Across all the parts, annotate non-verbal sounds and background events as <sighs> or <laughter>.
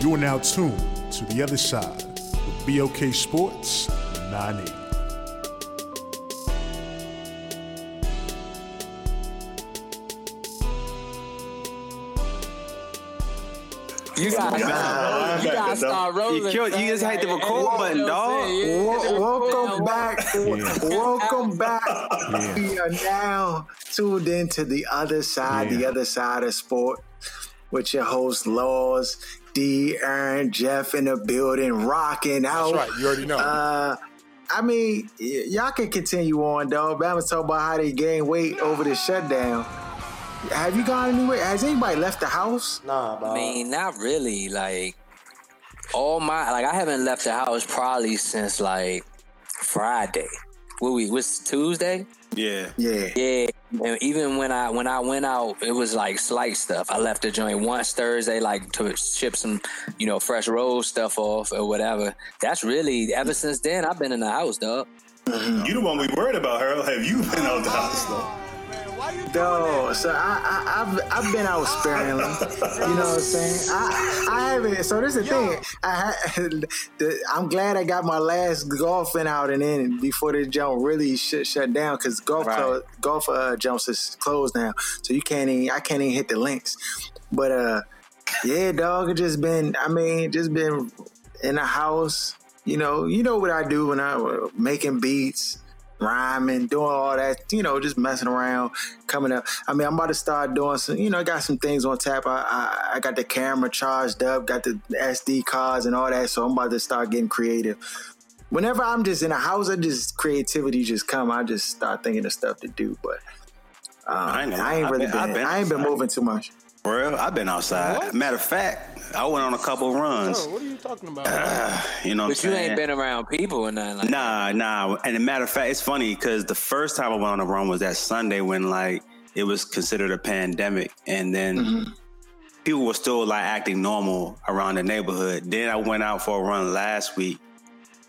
You are now tuned to the other side with BOK Sports 98. You gotta, you gotta start rolling. You, killed, you just hit the record button, You know what I'm dog. Yeah, Wel- welcome back. button. Welcome back. Yeah. We are now tuned into the other side, the other side of sport, with your host Laws, D, Aaron, Jeff in the building, rocking out. That's right. You already know. Uh, I mean, y- y'all can continue on, though. Bama talk about how they gained weight over the shutdown. Have you gone anywhere? Has anybody left the house? Nah, I mean, not really. Like all my like, I haven't left the house probably since like Friday. What we was Tuesday? Yeah. Yeah. Yeah. And even when I when I went out, it was like slight stuff. I left the joint once Thursday, like to ship some, you know, fresh roll stuff off or whatever. That's really ever since then. I've been in the house, dog. Mm-hmm. You the one we worried about, Harold. Have you been out the house though? No, so I, I I've I've been out sparingly. You know what I'm saying? I I haven't. So this is the thing. I had, <laughs> the, I'm glad I got my last golfing out and in before the jump really shut shut down because golf Right. clo- golf uh, jumps is closed now, so you can't even I can't even hit the links. But uh, yeah, dog, it just been. I mean, just been in the house. You know, you know what I do when I uh, making beats rhyming, doing all that, you know, just messing around, coming up. I mean, I'm about to start doing some, you know, I got some things on tap. I, I, I got the camera charged up, got the SD cards and all that, so I'm about to start getting creative. Whenever I'm just in a house, I just creativity just come. I just start thinking of stuff to do, but um, I, ain't ain't, know. I've really been- been, been I ain't been moving too much. Bro, I've been outside. Matter of fact, I went on a couple runs. Bro, what are you talking about? You know what But I'm you saying? ain't been around people or nothing like Nah, nah. And a matter of fact, it's funny because the first time I went on a run was that Sunday when like it was considered a pandemic, and then Mm-hmm. people were still like acting normal around the neighborhood. Then I went out for a run last week,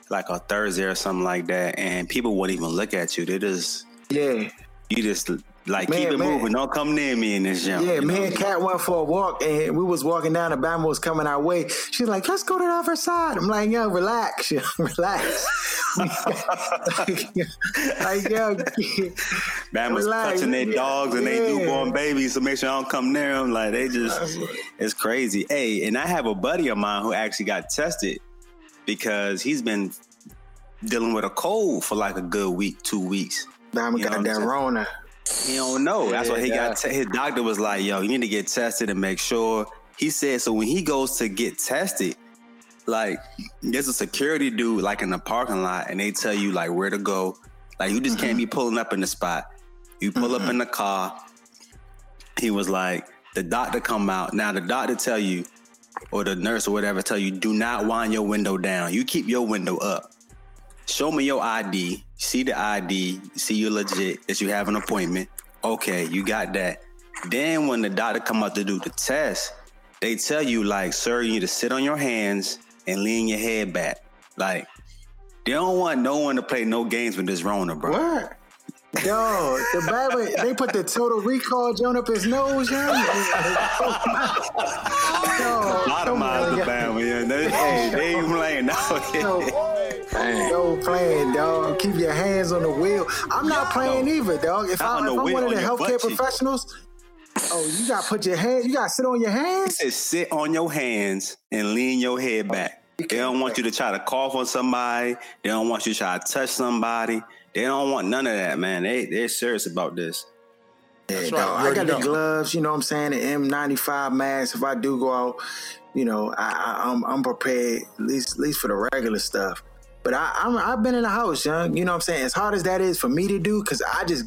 like a Thursday or something like that, and people wouldn't even look at you. They just Yeah. you just like Man, keep it man. moving. Don't come near me in this jump. Yeah, me know? and Kat went for a walk and we was walking down. The Bama was coming our way. She's like, "Let's go to the other side." I'm like, "Yo, relax, <laughs> yo, relax." <laughs> like, yo, <laughs> Man was Relax. touching their dogs and Yeah. newborn babies so make sure I don't come near them. Like they just, it's crazy. Hey, and I have a buddy of mine who actually got tested because he's been dealing with a cold for like a good week, two weeks. Bama You got that? Rona. He don't know. That's why he Yeah. got. Te- his doctor was like, "Yo, you need to get tested and make sure." He said so when he goes to get tested, like there's a security dude like in the parking lot, and they tell you like where to go. Like you just can't be mm-hmm. pulling up in the spot. You pull up in mm-hmm. the car. He was like, the doctor come out. Now the doctor tell you, or the nurse or whatever tell you, do not wind your window down. You keep your window up. Show me your ID. See the ID. See you legit that you have an appointment. Okay, you got that. Then when the doctor come out to do the test, they tell you like, sir, you need to sit on your hands and lean your head back. Like, they don't want no one to play no games with this Rona, bro. What? Yo, the bad Bama, they put the total recall joint up his nose, yo. <laughs> Yo, Bottomize come on, the yo. Bama, yeah. They, hey, they ain't playing now. Yo, yo, playing, dog. Keep your hands on the wheel. I'm not playing either, dog. If, Not I, on if the I'm wheel, one of the healthcare butt professionals, oh, you got to put your hand, you got to sit on your hands? said sit on your hands and lean your head oh, back. They don't want you to try to cough on somebody. They don't want you to try to touch somebody. They don't want none of that, man. They they're serious about this. Yeah, right. I got the gloves, you know what I'm saying? The N95 mask. If I do go out, you know, I, I, I'm, I'm prepared at least, at least for the regular stuff. But I, I'm, I've been in the house, young. You know what I'm saying? As hard as that is for me to do, because I just,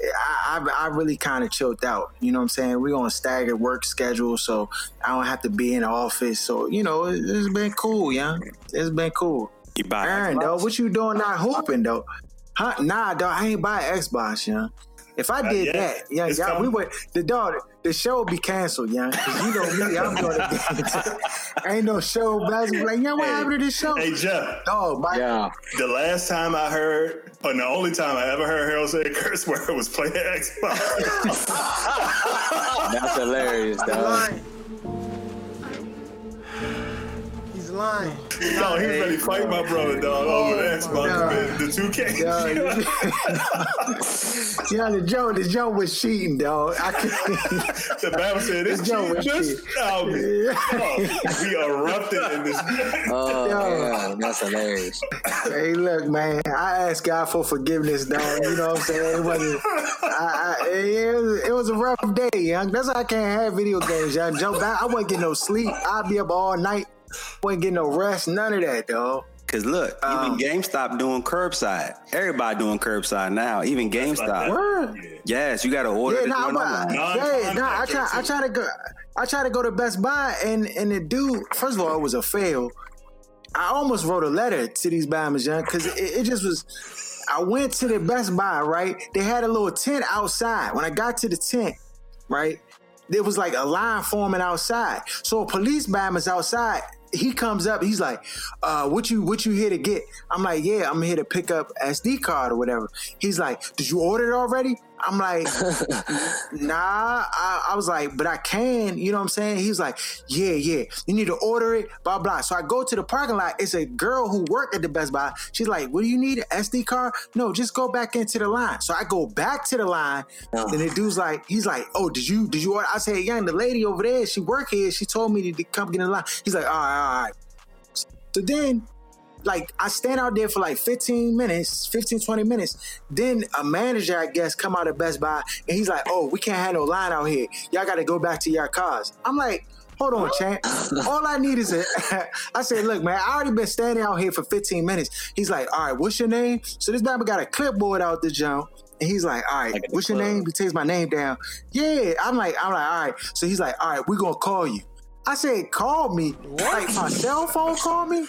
I, I, I really kind of chilled out. You know what I'm saying? We're on staggered work schedule, so I don't have to be in the office. So you know, it, it's been cool, yeah. It's been cool. You buy Aaron, Xbox? though, what you doing? Not hooping though? Huh? Nah, dog. I ain't buy Xbox, yeah. If I did yet. that, yeah, It's yeah, we coming. would. The dog, the show would be canceled, yeah. Cause you know me, I'm going <laughs> to. <laughs> ain't no show. Basketball. Like, yeah, what Hey, happened to this show? Hey Jeff, Dog, my, Yeah. the last time I heard, or the only time I ever heard Harold say a curse <laughs> word was playing Xbox. That's hilarious, He's dog. Lying. He's lying. no, he was ready to fight my brother, dog, over the oh Xbox, God. man, the 2K. Dog, <laughs> you- <laughs> yeah, the Joe, the Joe was cheating, dog. I can't. <laughs> the Bible said this Joe was just oh, we erupted in this. Oh, Yo. yeah, that's hilarious. Hey, look, man. I asked God for forgiveness, dog. You know what I'm saying? It wasn't. I, I, it, was, it was a rough day, young. That's why I can't have video games, young. Joe, I, I wasn't getting no sleep. I'd be up all night. Wasn't getting no rest. None of that, dog. Cause look, Um, even GameStop doing curbside. Everybody doing curbside now. Even GameStop. Word. Yes, you got to order Yeah, nah, but, online. yeah, nah, I try, I try to go, I try to go to Best Buy, and and the dude, first of all, it was a fail. I almost wrote a letter to these Bahamas, young, because it, it just was. I went to the Best Buy, right? They had a little tent outside. When I got to the tent, right, there was like a line forming outside. So a police Bahamas outside. He comes up. He's like, uh, "What you what you here to get?" I'm like, "Yeah, I'm here to pick up SD card or whatever." He's like, "Did you order it already?" I'm like, <laughs> nah, I, I was like, but I can, you know what I'm saying? He's like, yeah, yeah, you need to order it, blah, blah. So I go to the parking lot. It's a girl who worked at the Best Buy. She's like, what do you need? An SD card? No, just go back into the line. So I go back to the line. And the dude's like, he's like, oh, did you, did you order? I said, yeah, And the lady over there, she work here. She told me to come get in the line. He's like, all right, all right. So then like I stand out there for like 15 minutes, 15, 20 minutes. Then a manager, I guess, come out of Best Buy and he's like, oh, we can't have no line out here. Y'all gotta go back to your cars. I'm like, hold on, champ. All I need is a <laughs> I said, look, man, I already been standing out here for 15 minutes. He's like, all right, what's your name? So this man got a clipboard out the jump. And he's like, all right, Like in the what's your name? He takes my name down. Yeah. I'm like, I'm like, all right. So he's like, all right, we're gonna call you. I said, call me. Like my cell phone called me.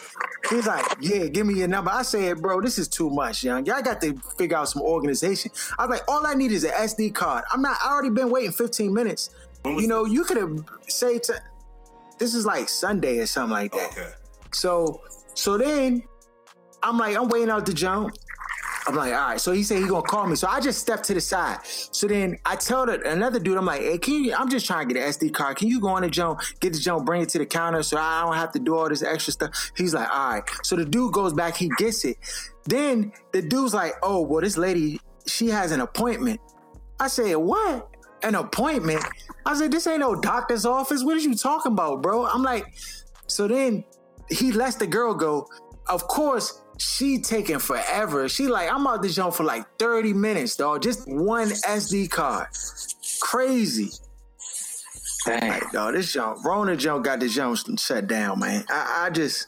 He's like, yeah, give me your number. I said, bro, this is too much, young. Y'all got to figure out some organization. I was like, all I need is an SD card. I'm not. I already been waiting 15 minutes. You know, you could have say to. This is like Sunday or something like that. Okay. So, so then I'm like, I'm waiting out the jump. I'm like, all right. So he said he gonna call me. So I just stepped to the side. So then I tell the, another dude, I'm like, hey, can you? I'm just trying to get an SD card. Can you go on the jump, get the jump, bring it to the counter, so I don't have to do all this extra stuff. He's like, all right. So the dude goes back, he gets it. Then the dude's like, oh, well, this lady, she has an appointment. I said, what? An appointment? I said, this ain't no doctor's office. What are you talking about, bro? I'm like, so then he lets the girl go. Of course, she taking forever. She like, I'm out this jump for like 30 minutes, dog. Just one SD card. Crazy. Dang. Dog, this jump, Rona jump got the jump shut down, man. I, I just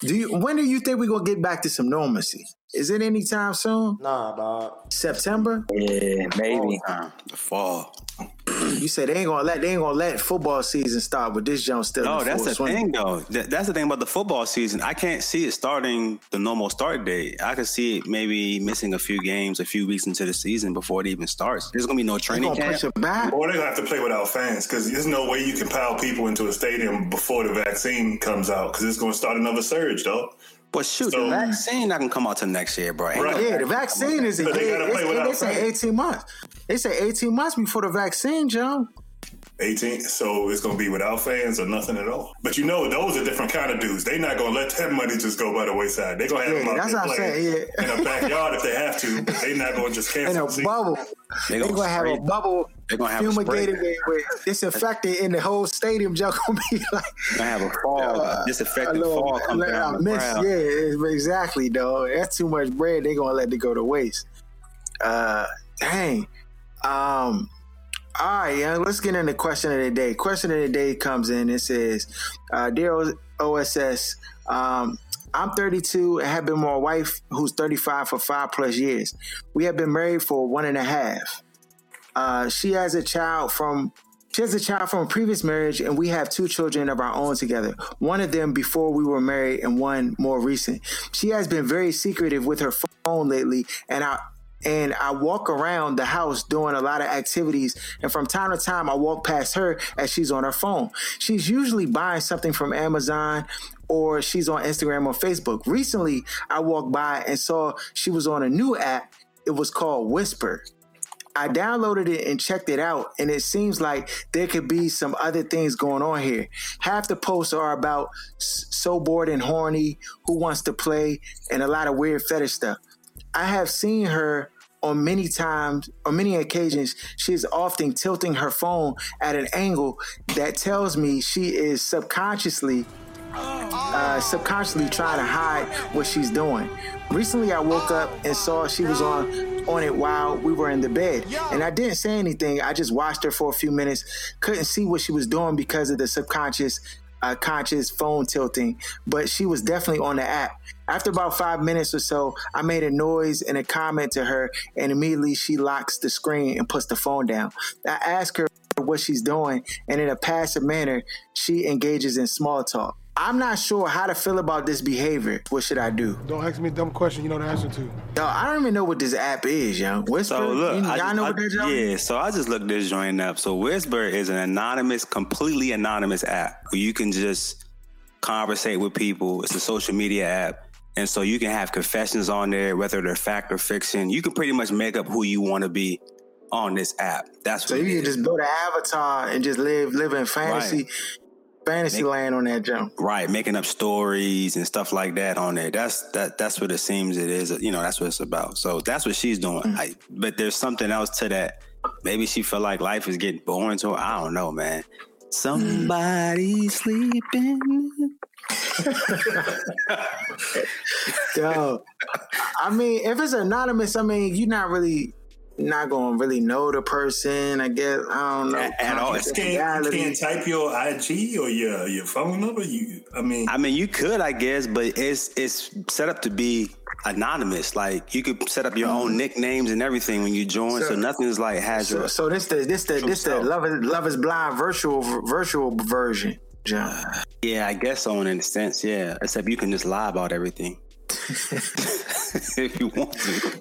do you when do you think we gonna get back to some normalcy? Is it anytime soon? Nah, dog. September? Yeah, maybe. The fall. You said they ain't gonna let they ain't gonna let football season start with this jump still. No, that's the swing. thing though. That, that's the thing about the football season. I can't see it starting the normal start date. I could see it maybe missing a few games, a few weeks into the season before it even starts. There's gonna be no training gonna camp. push it back. Or they're gonna have to play without fans because there's no way you can pile people into a stadium before the vaccine comes out because it's gonna start another surge, though. But shoot, So- the vaccine not gonna come out till next year, bro. Ain't no Right. Yeah, the vaccine vaccine is a But they year. gotta play It's- without They say 18 months. They say 18 months before the vaccine, Joe. 18, so it's gonna be without fans or nothing at all. But you know, those are different kind of dudes. They're not gonna let that money just go by the wayside. They're gonna have Yeah, them out that's what I'm saying, yeah. in a backyard if they have to. They're not gonna just <laughs> In cancel. a the bubble. They They're gonna gonna have a spray- bubble They're gonna have a fumigated with, with disinfectant in the whole stadium. Joe gonna be <laughs> like Gonna have a fall, uh, disinfectant a little- fall come down the miss. Yeah, exactly, dog. That's too much bread. They're gonna let it go to waste. Uh, dang. Um. All right, young. Let's get into question of the day. Question of the day comes in. It says, uh, "Dear OSS, um, I'm 32 and have been with my wife who's 35 for five plus years. We have been married for one and a half. Uh, she has a child from she has a child from a previous marriage, and we have two children of our own together. One of them before we were married, and one more recent. She has been very secretive with her phone lately, and I and I walk around the house doing a lot of activities. And from time to time, I walk past her as she's on her phone. She's usually buying something from Amazon or she's on Instagram or Facebook. Recently, I walked by and saw she was on a new app. It was called Whisper. I downloaded it and checked it out, and it seems like there could be some other things going on here. Half the posts are about so bored and horny, who wants to play, and a lot of weird fetish stuff. I have seen her on many times, on many occasions, she is often tilting her phone at an angle that tells me she is subconsciously, uh, subconsciously trying to hide what she's doing. Recently, I woke up and saw she was on on it while we were in the bed, and I didn't say anything. I just watched her for a few minutes. Couldn't see what she was doing because of the subconscious uh, conscious phone tilting, but she was definitely on the app. After about five minutes or so, I made a noise and a comment to her, and immediately she locks the screen and puts the phone down. I ask her what she's doing, and in a passive manner, she engages in small talk. I'm not sure how to feel about this behavior. What should I do? Don't ask me a dumb question you know the answer to. Yo, I don't even know what this app is, young. Whisper? So look, you, I y'all just- know I- what that joint yeah. So I just looked this joint up. So Whisper is an anonymous, completely anonymous app where you can just conversate with people. It's a social media app, and so you can have confessions on there, whether they're fact or fiction. You can pretty much make up who you want to be on this app. That's So what you can is. just build an avatar and just live live in fantasy fantasy Make- land on that jump. right making up stories and stuff like that on there. That's that that's what it seems it is. You know that's what it's about. So that's what she's doing. Mm. I, but there's something else to that. Maybe she felt like life is getting boring to her. I don't know man. Somebody sleeping. <laughs> Yo, I mean, if it's anonymous, I mean, you're not really not gonna really know the person. I guess I don't know. At- at all. You can't, you can't type your IG or your your phone number. You, I mean, i mean you could i guess but it's it's set up to be anonymous like you could set up your mm-hmm. own nicknames and everything when you join so, So- nothing's like has So, so this the this the this the love is love is blind virtual virtual version. John. yeah i guess so in a sense yeah except you can just lie about everything <laughs> if you want to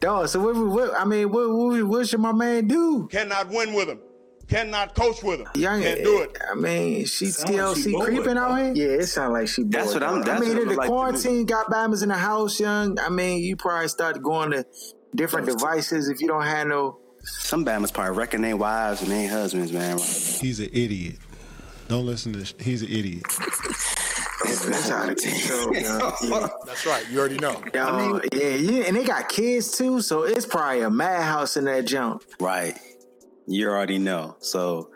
Dog. So what, what I mean, what, what what should my man do? Cannot win with him. Cannot coach with him. Young, Can't do it. I mean, she Sound like she TLC creeping out bro. here. Yeah, it sounds like she. That's bored, what I'm- dog. that's I mean, what if I the like quarantine got Bama's in the house, young. I mean, you probably start going to different devices if you don't have no. Some Bama's probably wrecking their wives and their husbands, man. He's an idiot. Don't listen to. Sh- he's an idiot. That's out of control. young. Yeah. That's right. You already know. Yo, yeah, yeah, and they got kids too, so it's probably a madhouse in that jump. Right. You already know. So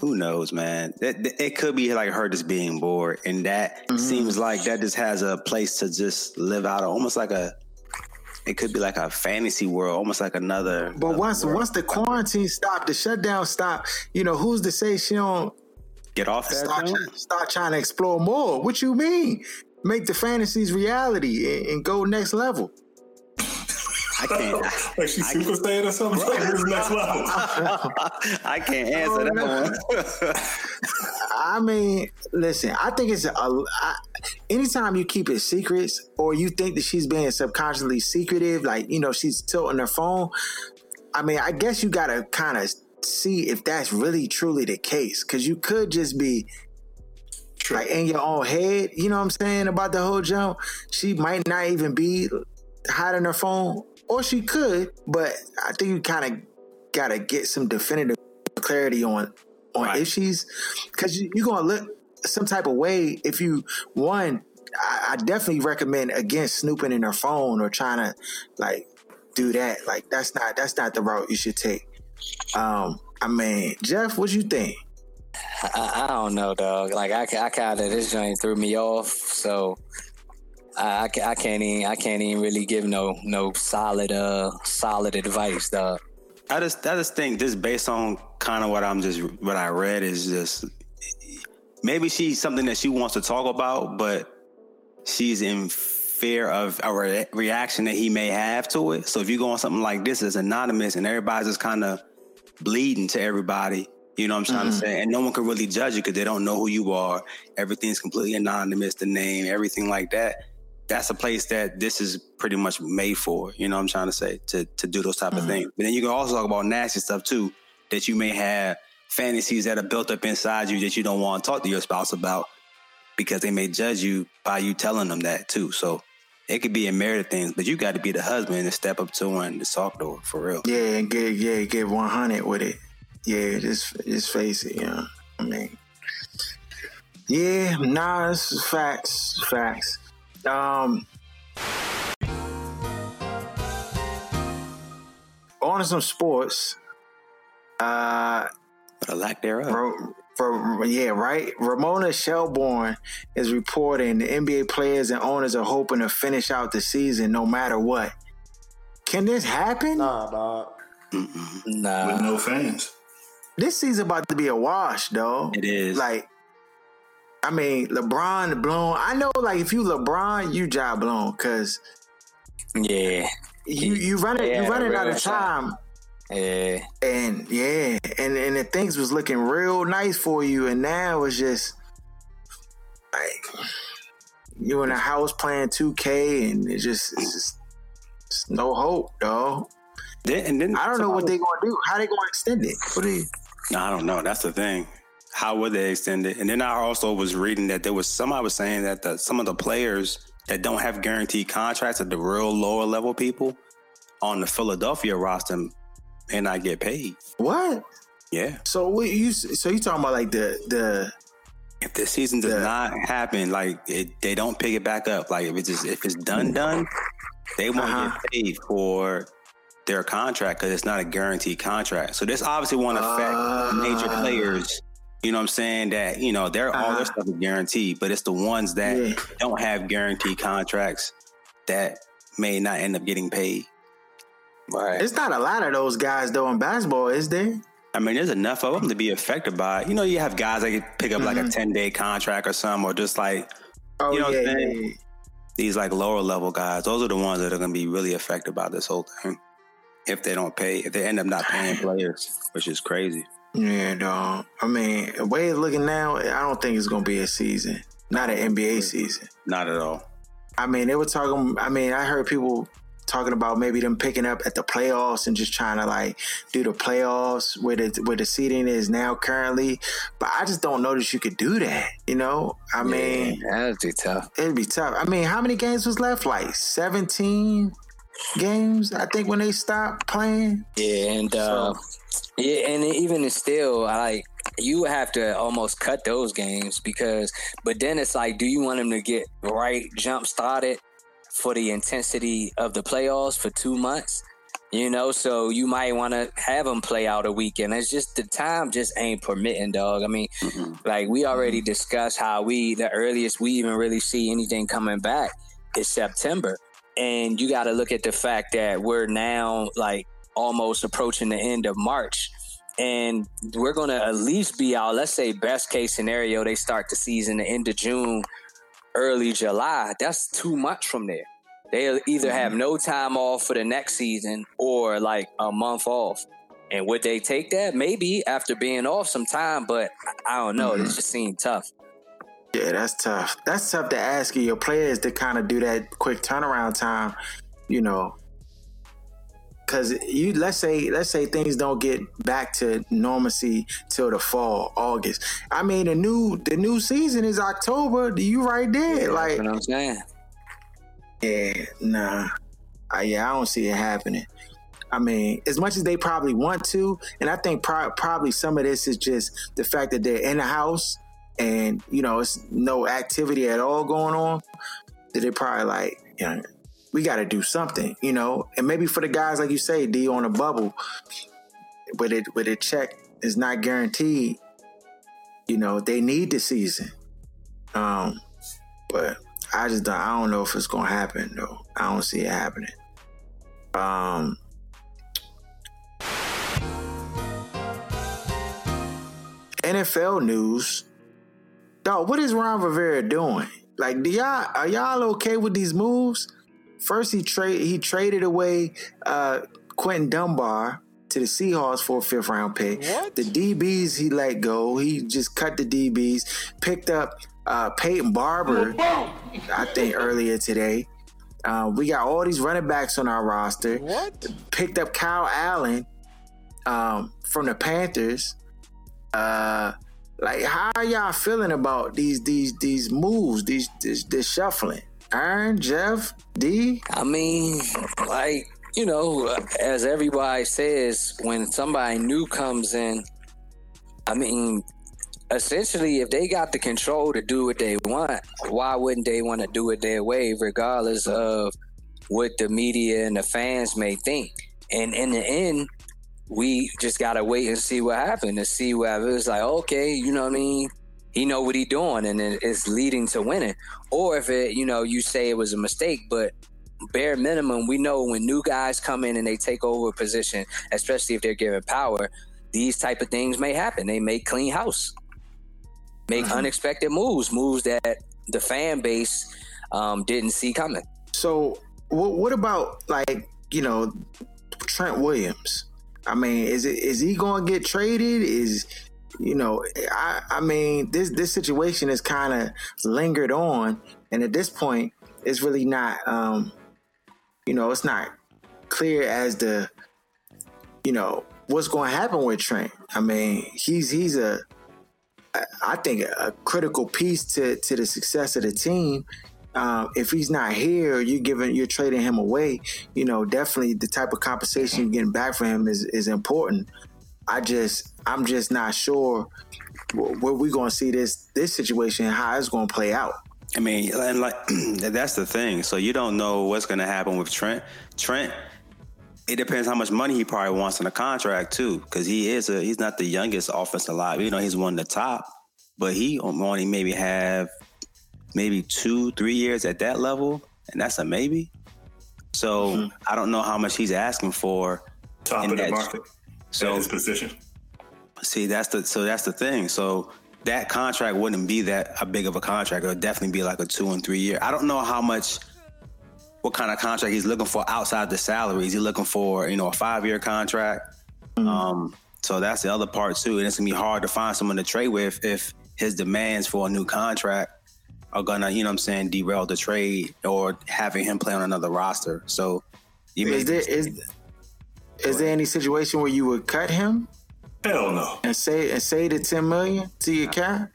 who knows, man? That, that- it could be like her just being bored, and that Mm-hmm. seems like that just has a place to just live out, almost like a. It could be like a fantasy world, almost like another. But another once world. once the quarantine stopped, the shutdown stopped, you know, who's to say she don't get off that, start, joint? try- start trying to explore more? What you mean? Make the fantasies reality and, and go next level. I can't. <laughs> like she super saiyan or something. Like, who's next level? <laughs> I can't answer that oh, one. <laughs> I mean, listen, I think it's a, I, anytime you keep it secrets or you think that she's being subconsciously secretive, like, you know, she's tilting her phone. I mean, I guess you got to kind of see if that's really truly the case because you could just be like in your own head, you know what I'm saying, about the whole jump. She might not even be hiding her phone, or she could, but I think you kind of got to get some definitive clarity on on Right. if she's because you, you're gonna look some type of way if you one I, I definitely recommend against snooping in her phone or trying to like do that like that's not that's not the route you should take um i mean jeff what you think I, I don't know, dog. Like I, I kind of this joint threw me off, so I, I, I can't even I can't even really give no no solid uh solid advice, dog. I just I just think just based on kind of what I'm just what I read is just maybe she's something that she wants to talk about, but she's in fear of a re- reaction that he may have to it. So if you go on something like this, it's anonymous and everybody's just kind of bleeding to everybody. You know what I'm trying Mm-hmm. to say? And no one can really judge you because they don't know who you are. Everything's completely anonymous, the name, everything like that. That's a place that this is pretty much made for. You know what I'm trying to say? To to do those type Mhm. of things. But then you can also talk about nasty stuff too, that you may have fantasies that are built up inside you that you don't want to talk to your spouse about because they may judge you by you telling them that too. So it could be a myriad of things, but you got to be the husband and step up to and to talk to her for real. Yeah, and get yeah, get one hundred with it. Yeah, just just face it. You know, I mean, yeah, nah, it's facts, facts. Um, on to some sports. Uh, But a lack thereof. Ro- for yeah, right. Ramona Shelburne is reporting the NBA players and owners are hoping to finish out the season no matter what. Can this happen? Nah, dog. with Nah. no fans. This season about to be a wash, though. It is. Like, I mean, LeBron blown. I know, like, if you LeBron, you job blown because Yeah. you you running Yeah, you running out real of shot. Time. Yeah. And yeah, and and the things was looking real nice for you, and now it's just like you in a house playing 2K, and it's just it's just it's no hope, dog. Then, and then I don't know what they're gonna do. How they gonna extend it? What do you? I don't know. That's the thing. How would they extend it? And then I also was reading that there was somebody was saying that the, some of the players that don't have guaranteed contracts at the real lower level people on the Philadelphia roster may not get paid. What? Yeah. So what you? So you talking about like the the? If this season does Yeah. not happen, like it, they don't pick it back up. Like if it's just, if it's done, done, they won't Uh-huh. get paid for their contract because it's not a guaranteed contract. So this obviously won't affect major Ah. players. You know what I'm saying? That you know, they're all Uh-huh. their stuff is guaranteed, but it's the ones that Yeah. don't have guaranteed contracts that may not end up getting paid. Right. It's not a lot of those guys though in basketball, is there? I mean, there's enough of them to be affected by it. You know, you have guys that can pick up like a mm-hmm. 10 day contract or something, or just like Oh You know what yeah, I'm saying? yeah. these like lower level guys. Those are the ones that are going to be really affected by this whole thing. If they don't pay, if they end up not paying <sighs> players, which is crazy. Yeah, dog. I mean, the way it's looking now, I don't think it's gonna be a season. Not an NBA season. Not at all. I mean, they were talking. I mean, I heard people talking about maybe them picking up at the playoffs and just trying to like do the playoffs where the where the seating is now currently. But I just don't know that you could do that. You know, I mean, yeah, that'd be tough. it'd be tough. I mean, how many games was left? Like seventeen games, I think, when they stopped playing. Yeah, and uh, yeah, and even still, like you would have to almost cut those games because, but then it's like, do you want them to get right jump started for the intensity of the playoffs for two months? You know, so you might want to have them play out a weekend. It's just the time just ain't permitting, dog. I mean, mm-hmm. like we already mm-hmm. discussed how we the earliest we even really see anything coming back is September. And you got to look at the fact that we're now like almost approaching the end of March. And we're going to at least be out, let's say, best case scenario, they start the season the end of June, early July. That's too much from there. They'll either have mm-hmm. no time off for the next season or like a month off. And would they take that? Maybe after being off some time, but I don't know. It mm-hmm. just seemed tough. Yeah, that's tough. That's tough to ask your players to kind of do that quick turnaround time, you know. Cause you let's say let's say things don't get back to normalcy till the fall, August. I mean the new the new season is October. You right there. like know what I'm saying? yeah, nah. Uh, yeah, I don't see it happening. I mean, as much as they probably want to, and I think pro- probably some of this is just the fact that they're in the house and you know it's no activity at all going on. That they probably like, you know, we got to do something, you know, and maybe for the guys like you say, D on a bubble, with it with a check is not guaranteed. You know, they need the season. Um, but I just don't, I don't know if it's gonna happen though. I don't see it happening. Um, NFL news. Dog, what is Ron Rivera doing? Like, do y'all are y'all okay with these moves? First, he trade he traded away uh, Quinton Dunbar, to the Seahawks for a fifth round pick. What? The DBs he let go. He just cut the DBs. Picked up uh, Peyton Barber, I think earlier today. Uh, we got all these running backs on our roster. What? Picked up Kyle Allen um, from the Panthers. Uh, like, how are y'all feeling about these these these moves, these this, this shuffling? Aaron, Jeff, D. I mean, like, you know, as everybody says, when somebody new comes in, I mean, essentially, if they got the control to do what they want, why wouldn't they want to do it their way, regardless of what the media and the fans may think? And in the end, we just gotta wait and see what happened to see whether it's like, okay, you know what I mean? He know what he doing, and it's leading to winning. Or if it, you know, you say it was a mistake, but bare minimum, we know when new guys come in and they take over a position, especially if they're given power, these type of things may happen. They may clean house, make Mhm. unexpected moves, moves that the fan base um, didn't see coming. So, what, what about like you know Trent Williams? I mean, is it is he going to get traded? Is you know, I I mean, this this situation is kind of lingered on, and at this point, it's really not. um You know, it's not clear as to you know what's going to happen with Trent. I mean, he's he's a I think a critical piece to to the success of the team. Um, if he's not here, you're giving you're trading him away. You know, definitely the type of compensation you're getting back for him is is important. I just I'm just not sure where we're going to see this this situation how it's going to play out. I mean, and like <clears throat> that's the thing. So you don't know what's going to happen with Trent. Trent, it depends how much money he probably wants in a contract too, because he is a he's not the youngest offensive line. You know, he's one of the top, but he only maybe have maybe two, three years at that level, and that's a maybe. So mm-hmm. I don't know how much he's asking for. Top in of the that- market So his position. See, that's the so that's the thing. So that contract wouldn't be that a big of a contract. It would definitely be like a two and three year. I don't know how much, what kind of contract he's looking for outside the salary. Is he looking for you know a five year contract? Um, so that's the other part too, and it's gonna be hard to find someone to trade with if his demands for a new contract are gonna you know what I'm saying derail the trade or having him play on another roster. So you Is there is is there any situation where you would cut him Hell no. and say and say the ten million to your cap?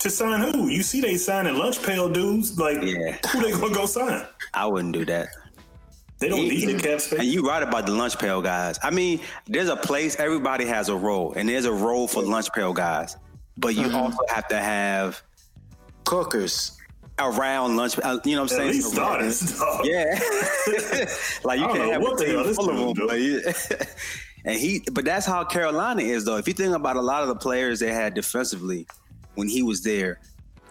To sign who? You see they signing lunch pail dudes. Like Yeah. who they gonna go sign? I wouldn't do that. They don't need the cap space. And you right about the lunch pail guys. I mean, there's a place everybody has a role, and there's a role for lunch pail guys. But you Mm-hmm. also have to have Cookers. Around lunch. uh, You know what I'm At saying? least starters. dog. Yeah, <laughs> <laughs> like you don't have a team full of them. do. But you- <laughs> and he, but that's how Carolina is, though. If you think about a lot of the players they had defensively when he was there,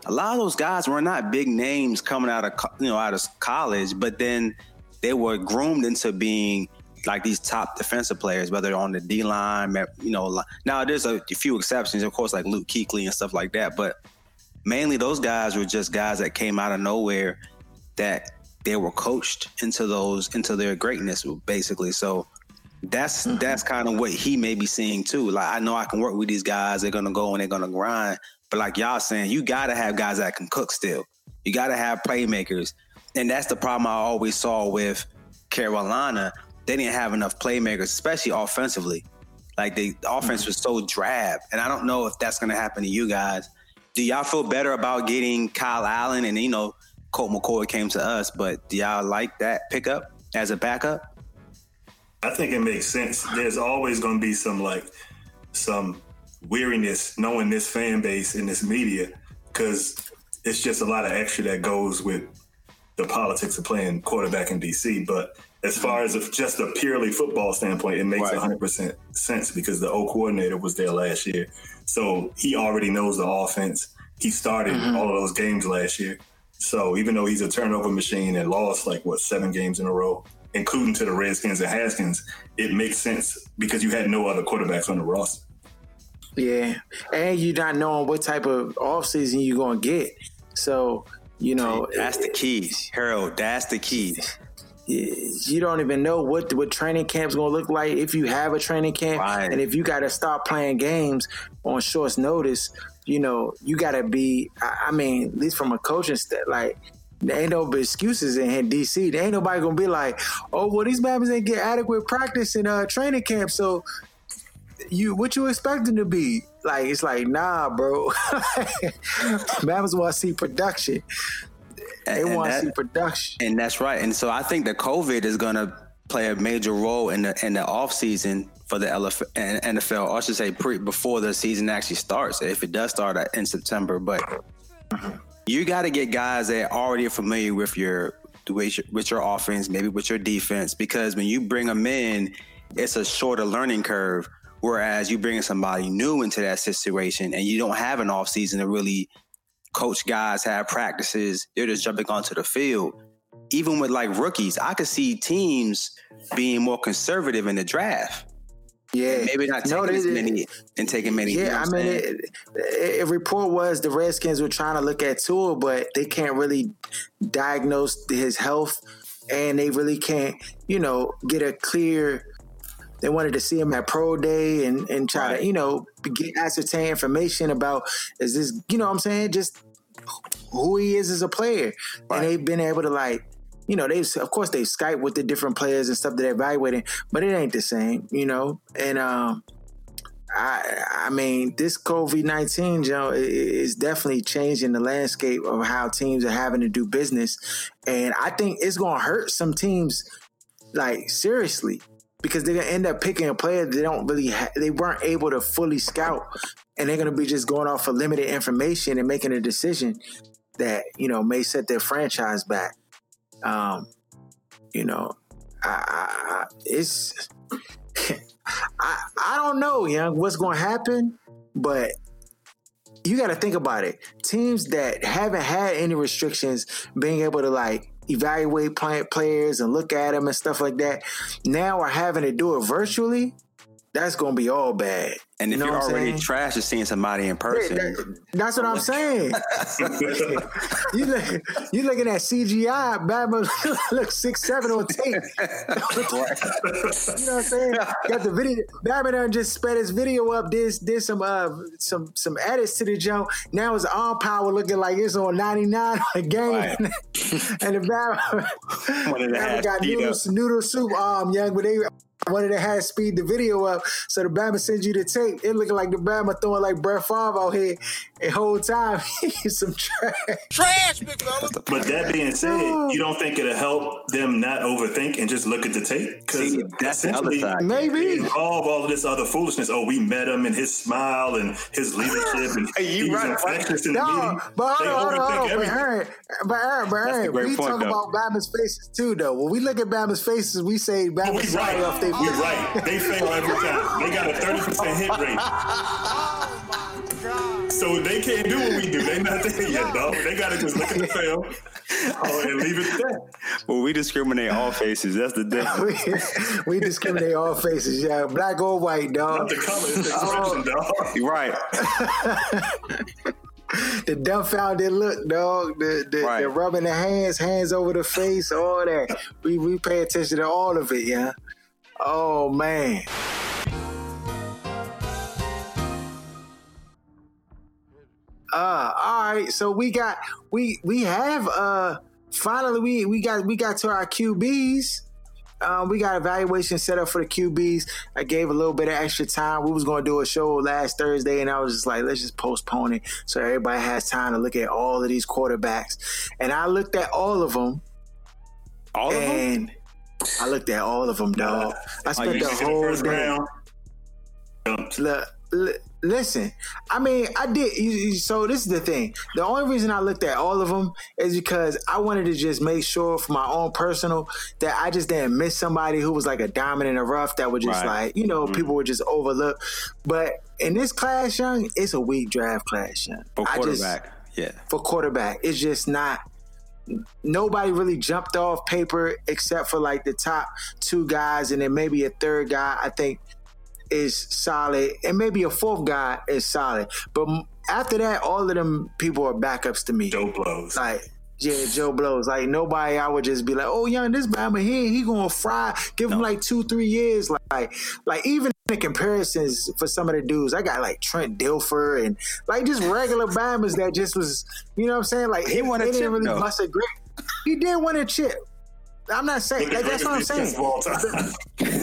a lot of those guys were not big names coming out of you know out of college, but then they were groomed into being like these top defensive players, whether on the D line, you know. Now there's a few exceptions, of course, like Luke Kuechly and stuff like that, but mainly those guys were just guys that came out of nowhere that they were coached into those into their greatness basically. So that's mm-hmm. that's kind of what he may be seeing too. Like i know i can work with these guys. They're gonna go and they're gonna grind. But like y'all saying you gotta have guys that can cook still. You gotta have playmakers. And that's the problem i always saw with carolina. They didn't have enough playmakers especially offensively. Like the, the offense mm-hmm. was so drab. And i don't know if that's gonna happen to you guys do y'all feel better about getting Kyle Allen and you know Colt McCoy came to us, but do y'all like that pickup as a backup? I think it makes sense. There's always going to be some like some weariness knowing this fan base and this media because it's just a lot of extra that goes with the politics of playing quarterback in DC. But as far as a, just a purely football standpoint, it makes Right. 100% sense because the O coordinator was there last year. So he already knows the offense. He started mm-hmm. all of those games last year. So even though he's a turnover machine and lost like what seven games in a row, including to the Redskins and Haskins, it makes sense because you had no other quarterbacks on the roster. Yeah, and you're not knowing what type of offseason you're gonna get. So you know, That's the keys, Harold. That's the key. You don't even know what what training camp's gonna look like if you have a training camp, Right. and if you got to start playing games on short notice. You know, you got to be. I mean, at least from a coaching step, like there ain't no excuses in DC. There ain't nobody gonna be like, oh, well, these Bama's ain't get adequate practice in uh, training camp, so you what you expecting to be? Like it's like, nah, bro. Bama's want to see production. They And want to see production. And that's right. And so I think that COVID is going to play a major role in the in the off season for the LF, NFL. Or I should say pre, before the season actually starts, if it does start in September. But mm-hmm. you got to get guys that already are familiar with your with your, with your offense, maybe with your defense, because when you bring them in, it's a shorter learning curve. Whereas you bring somebody new into that situation and you don't have an off season to really coach guys, have practices, they're just jumping onto the field. Even with like rookies, I could see teams being more conservative in the draft. Yeah, Maybe not taking No, they- as many and taking many. Yeah, I mean, it, it, a report was the Redskins were trying to look at Tua, but they can't really diagnose his health, and they really can't, you know, get a clear. They wanted to see him at pro day and and try Right. to, you know, get ascertain information about is this, you know, what I'm saying, just who he is as a player, Right. and they've been able to like. You know, they of course they Skype with the different players and stuff that they're evaluating, but it ain't the same, you know. And um, I I mean, this COVID nineteen, Joe, i- is definitely changing the landscape of how teams are having to do business, and I think it's going to hurt some teams, like seriously, because they're to end up picking a player they don't really ha- they weren't able to fully scout, and they're to be just going off of limited information and making a decision that you know may set their franchise back. Um, you know, I, I, it's. <laughs> I I don't know, young, what's to happen, but you got to think about it. Teams that haven't had any restrictions, being able to like evaluate play- players and look at them and stuff like that, now are having to do it virtually. That's going to be all bad. and if you know you are already saying? trash to seeing somebody in Yeah, person, that- that's what I'm saying. <laughs> <laughs> you look, you looking at CGI, Batman <laughs> looks six seven on tape. you know what I'm saying? Got the video. Batman done just sped his video up. Did did some uh some some edits to the jump. Now it's all power looking like it's on 99 a game. Right. and the Batman, One of the Batman got noodle, noodle soup arm, young, but they wanted to have speed the video up. So the Bama sends you the tape. It looking like the Bama throwing like Brett Favre out here. And whole time <laughs> he's some trash. Trash, big fella. But that being said, you oh. don't think it'll help them not overthink and just look at the tape? Because that's the other essentially, side. Maybe. Involve all of this other foolishness. Oh, we met him and his smile and his leadership and Hey, you he was right. infectious in the No, meeting. but They hold on, hold on, overthink hold on. But everything. Aaron, but Aaron, but Aaron, we point, talk though. about Bama's faces too, though. When we look at Bama's faces, we say Oh, Bama's we sorry right. off their We right. They fail every time. They got a 30% hit rate. Oh my God. So they can't do what we do. They not there yet, dog. They gotta just look at the film oh, and leave it at that. well, we discriminate all faces. That's the <laughs> difference. we, we discriminate all faces, yeah, black or white, Not dog. the color, it's the Oh. dog. right. <laughs> The dumbfounded look, dog. The the, Right. the rubbing the hands, hands over the face, all that. We we pay attention to all of it, yeah. Oh man. Uh, all right. So we got we we have uh finally we we got we got to our QBs. Um, we got evaluation set up for the QBs. I gave a little bit of extra time. We was going to do a show last Thursday, and I was just like, let's just postpone it so everybody has time to look at all of these quarterbacks. And I looked at all of them, All of them. I looked at all of them, dog. I Oh, spent the whole day. round. Look, li- listen, I mean, I did. So this is the thing. The only reason I looked at all of them is because I wanted to just make sure, for my own personal, that I just didn't miss somebody who was like a diamond in the rough that would just Right. like you know mm-hmm. people would just overlook. But in this class, young, it's a weak draft class, young. For I just- yeah. for quarterback. It's just not. Nobody really jumped off paper except for like the top two guys, and then maybe a third guy. I think is solid, and maybe a fourth guy is solid. But after that, all of them people are backups to me. Joe blows. Like Yeah, Joe blows. Like nobody, I would just be like, "Oh, young, this Bama he he gonna fry. Give him like two, three years. Like, like even the comparisons for some of the dudes, I got like Trent Dilfer and like just regular Bamas that just was, you know what I'm saying? Like He won a didn't chip, really though. bust a great. He did win a chip. I'm not saying like that's what I'm saying. of all time. <laughs>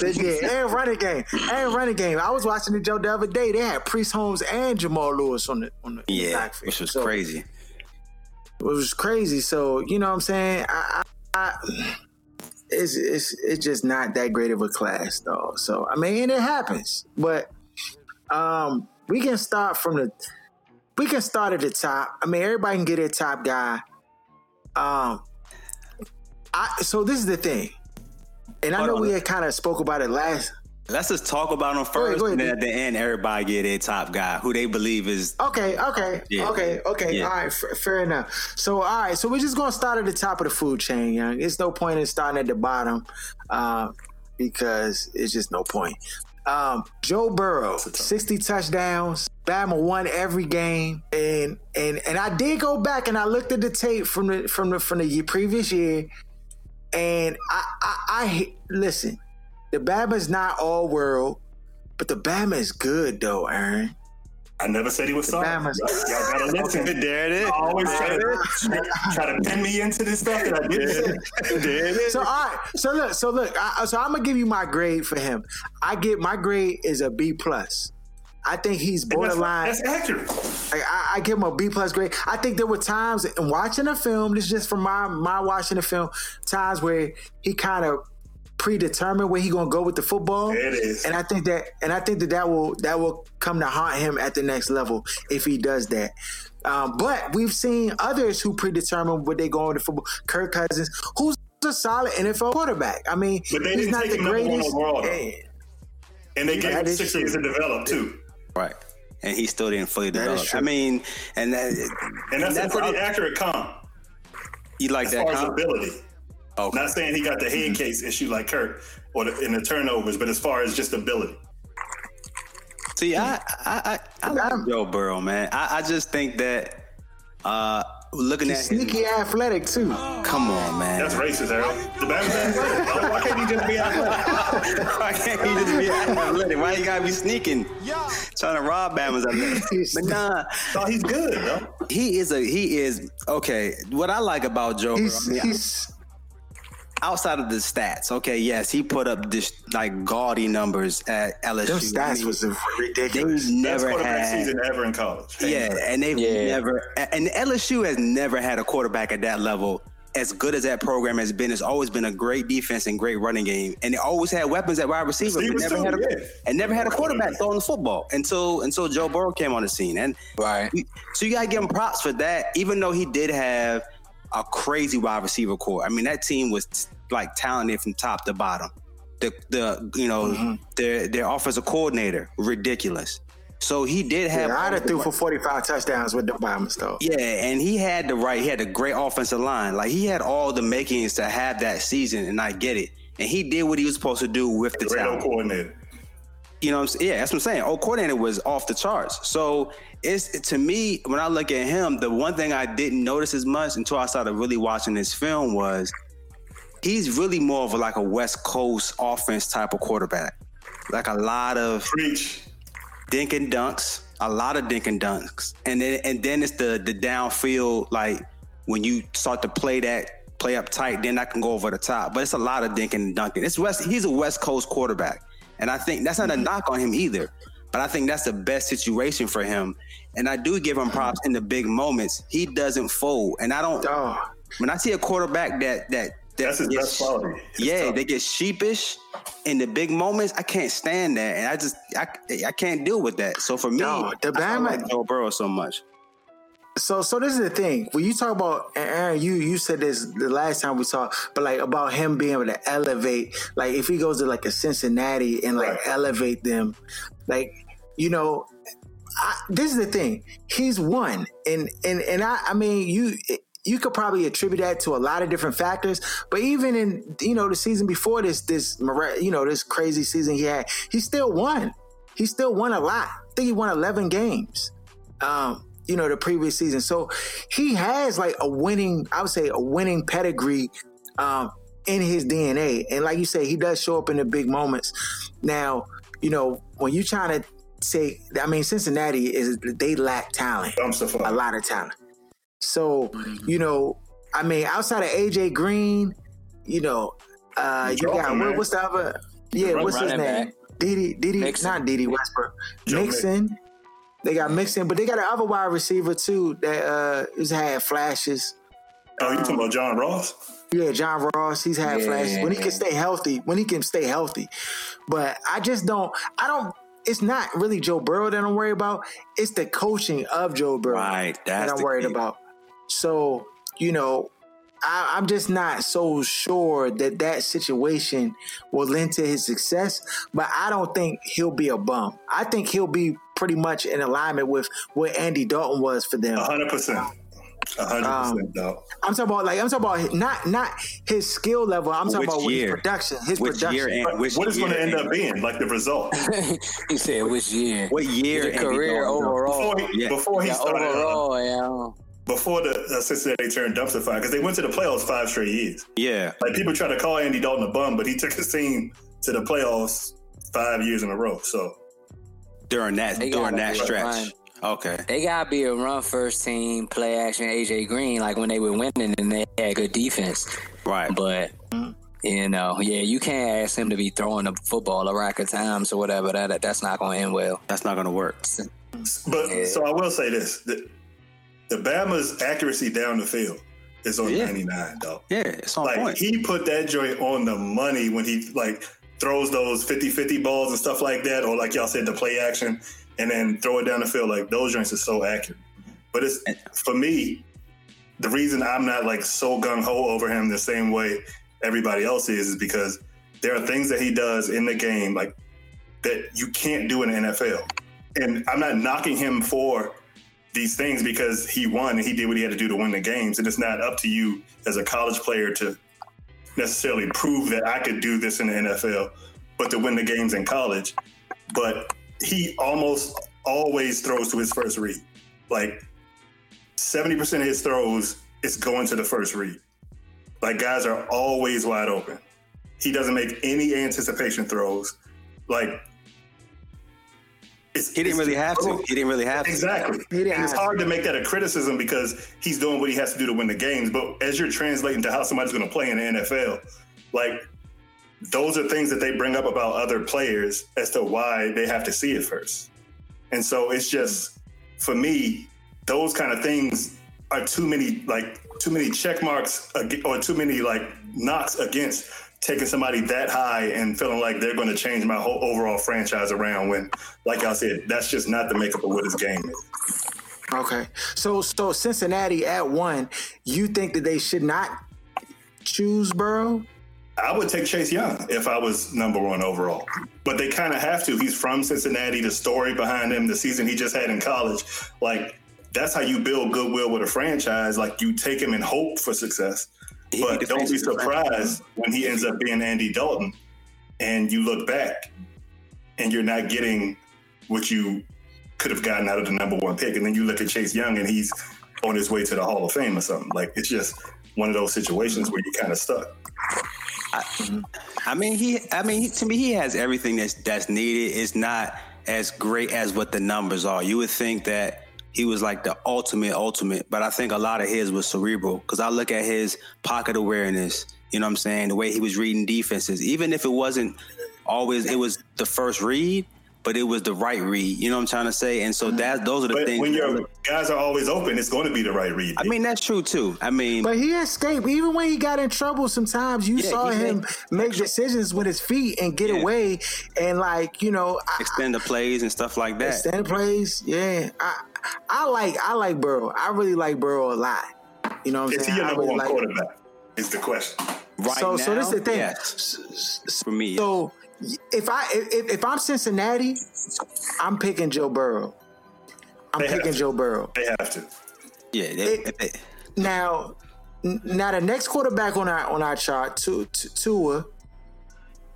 They did. And running game. And running game. I was watching the Joe the other day. They had Priest Holmes and Jamal Lewis on the on the Yeah, backfield. which was So, crazy. It was crazy. So you know what I'm saying? I, I, I it's it's it's just not that great of a class though. So I mean, and it happens. But um, we can start from the we can start at the top. I mean, everybody can get a top guy. Um, I so this is the thing, and I know we had kind of spoke about it last. Let's just talk about them first, go ahead, and then at the end, everybody get a top guy who they believe is. Okay, okay, Yeah. okay, okay. Yeah. All right, f- fair enough. So, all right, so we're just gonna start at the top of the food chain, young. It's no point in starting at the bottom, uh, because it's just no point. Um, Joe Burrow, sixty touchdowns. Bama won every game, and and and I did go back and I looked at the tape from the from the from the year, previous year, and I I, I listen. The Bama's not all world, but the Bama is good though, Aaron. I never said he was sorry. Bama's- Y'all gotta <laughs> listen. There it is. I always try to, try to pin me into this stuff that I didn't say. There it is. So all right, so look, so look, I, so I'm gonna give you my grade for him. I get my grade is a B plus. I think he's That's, borderline. that's accurate. I, I, I give him a B plus grade. I think there were times in watching the film. This is just from my my watching the film. Times where he kind of predetermined where he gonna go with the football. It is. And I think that, and I think that that will that will come to haunt him at the next level if he does that. Um, but we've seen others who predetermine where they go into football. Kirk Cousins, who's a solid NFL quarterback. I mean, But they he's didn't the him number one greatest. overall, though. Eh, And they gave him six true. years to develop too. Right. And he still didn't fully develop. I mean, and that, And that's, that's a pretty accurate comp you like as that far as comp? ability. Okay. Not saying he got the head case issue like Kirk or the, in the turnovers, but as far as just ability. See, I I I, I like Joe Burrow, man. I, I just think that uh looking at his, Sneaky athletic too. come on, man. That's racist, Harold. The Bama's athletic. Why- Why can't he just be athletic? Why can't he just be athletic? Why you gotta be sneaking, trying to rob Bama's athletic? <laughs> But nah, Oh, he's good, though. he is a he is okay. What I like about Joe Burrow, I mean, he's outside of the stats, okay, yes, he put up this like gaudy numbers at LSU. them I stats mean, was they ridiculous. Best never quarterback had. season ever in college. Yeah, and they've Yeah. never and LSU has never had a quarterback at that level. As good as that program has been, it's always been a great defense and great running game, and they always had weapons at wide receiver, but never too, had a yeah. and never had a quarterback throwing the football until until Joe Burrow came on the scene. And Right. so you gotta give him props for that, even though he did have a crazy wide receiver core. I mean, that team was like talented from top to bottom. The the you know Mm-hmm. their their offensive coordinator ridiculous. So he did have. Yeah, I'd all have threw for 45 touchdowns with the Bombers though. yeah, and he had the right. He had a great offensive line. Like he had all the makings to have that season, and I get it. And he did what he was supposed to do with the Great talent. coordinator. You know, what I'm saying? yeah, that's what I'm saying. Old coordinator was off the charts. So it's to me when I look at him, the one thing I didn't notice as much until I started really watching this film was he's really more of a, like a West Coast offense type of quarterback. Like a lot of Preach. dink and dunks, a lot of dink and dunks, and then and then it's the the downfield like when you start to play that play up tight, then I can go over the top. But it's a lot of dink and dunking. It's West. He's a West Coast quarterback, and I think that's not a mm-hmm. knock on him either. But I think that's the best situation for him, and I do give him props in the big moments. He doesn't fold, and I don't. Oh, When I see a quarterback that that that That's his gets- best quality. His yeah, tough. they get sheepish in the big moments. I can't stand that, and I just I, I can't deal with that. So for me, No, the that's why I Bama- like Joe Burrow so much. so so this is the thing. When you talk about Aaron, you you said this the last time we talked, but like about him being able to elevate, like if he goes to like a Cincinnati and like Right. elevate them, like you know, I, this is the thing. He's won, and and and I I mean you. You could probably attribute that to a lot of different factors, but even in you know the season before this, this you know this crazy season he had, he still won. He still won a lot. I think he won eleven games. Um, you know, the previous season. So he has like a winning, I would say, a winning pedigree um, in his DNA. And like you say, he does show up in the big moments. Now, you know, when you're trying to say, I mean, Cincinnati is they lack talent, Dumpster fire. a lot of talent. So, you know, I mean, outside of AJ Green, you know, uh, you got what, man. what's the other? Yeah, run- what's his name? back. Didi, Didi, Mixon. not Dede Westbrook. Joe Mixon. They got Mixon, but they got an other wide receiver too that uh has had flashes. Oh, you talking about John Ross? Yeah, John Ross, he's had Yeah. flashes when he can stay healthy. When he can stay healthy, but I just don't. I don't. It's not really Joe Burrow that I'm worried about. It's the coaching of Joe Burrow Right, that I'm worried key. about. So you know, I, I'm just not so sure that that situation will lend to his success. But I don't think he'll be a bum. I think he'll be pretty much in alignment with what Andy Dalton was for them. A hundred percent. Um, percent, dog. I'm talking about like I'm talking about his- not not his skill level. I'm talking Which about year? his production. His Which production. year and which What is going to end up being like the result? <laughs> he said which year? What year? His career overall. Before he, Yeah. before he Yeah, started, uh, overall, yeah. before the uh, Cincinnati turned dumpster fire, because they went to the playoffs five straight years. Yeah, Like people try to call Andy Dalton a bum, but he took his team to the playoffs five years in a row. So during that during that be a stretch. Run. Okay. They gotta be a run first team, play action, AJ Green, like when they were winning and they had good defense. Right. But you know, yeah, you can't ask him to be throwing the football a rack of times or whatever. That that's not going to end well. That's not gonna work. But Yeah. so I will say this: the, the Bama's accuracy down the field is on Yeah. 99, dog. Yeah, it's on Like point. he put that joint on the money when he like throws those 50-50 balls and stuff like that, or like y'all said, the play action, and then throw it down the field. Like those joints are so accurate. But it's for me, the reason I'm not like so gung ho over him the same way everybody else is is because there are things that he does in the game like that you can't do in the NFL. And I'm not knocking him for these things because he won and he did what he had to do to win the games. And it's not up to you as a college player to necessarily prove that I could do this in the NFL, but to win the games in college. But he almost always throws to his first read. Like 70% of his throws is going to the first read. Like guys are always wide open. He doesn't make any anticipation throws. Like it's, He didn't it's really have to. so- He didn't really have to. Exactly. And it's have to. hard to make that a criticism because he's doing what he has to do to win the games. But as you're translating to how somebody's going to play in the NFL, like those are things that they bring up about other players as to why they have to see it first. And so it's just for me, those kind of things are too many like too many check marks or too many like knocks against taking somebody that high and feeling like they're going to change my whole overall franchise around when like I said that's just not the makeup of what his game is. Okay. So so Cincinnati at one, you think that they should not choose Burrow? I would take Chase Young if I was number one overall. But they kind of have to. He's from Cincinnati. The story behind him, the season he just had in college, like that's how you build goodwill with a franchise. Like you take him and hope for success. He But don't be surprised when he ends up being Andy Dalton and you look back and you're not getting what you could have gotten out of the number one pick. And then you look at Chase Young and he's on his way to the Hall of Fame or something. Like it's just one of those situations where you're kind of stuck. I mean, he. I mean, he, to me, he has everything that's that's needed. It's not as great as what the numbers are. You would think that he was like the ultimate, ultimate, but I think a lot of his was cerebral. Because I look at his pocket awareness. You know what I'm saying? The way he was reading defenses, even if it wasn't always, it was the first read, but it was the right read. You know what I'm trying to say? And so that those are the But things. when your guys are always open, it's going to be the right read. I mean, that's true too. I mean, But he escaped. Even when he got in trouble, sometimes you Yeah, saw him made- make decisions with his feet and get Yeah. away and like, you know, extend the plays and stuff like that. Stand plays, yeah. I I like I like Burrow. I really like Burrow a lot. You know what I'm is he saying? your number really one like- quarterback? Is the question. Right so now, so this is the thing. yes, S- s- for me. So if I if, if I'm Cincinnati, I'm picking Joe Burrow. I'm They picking. Joe Burrow. They have to. yeah, they, it- they- Now, now the next quarterback on our on our chart, Tu- Tu- Tua.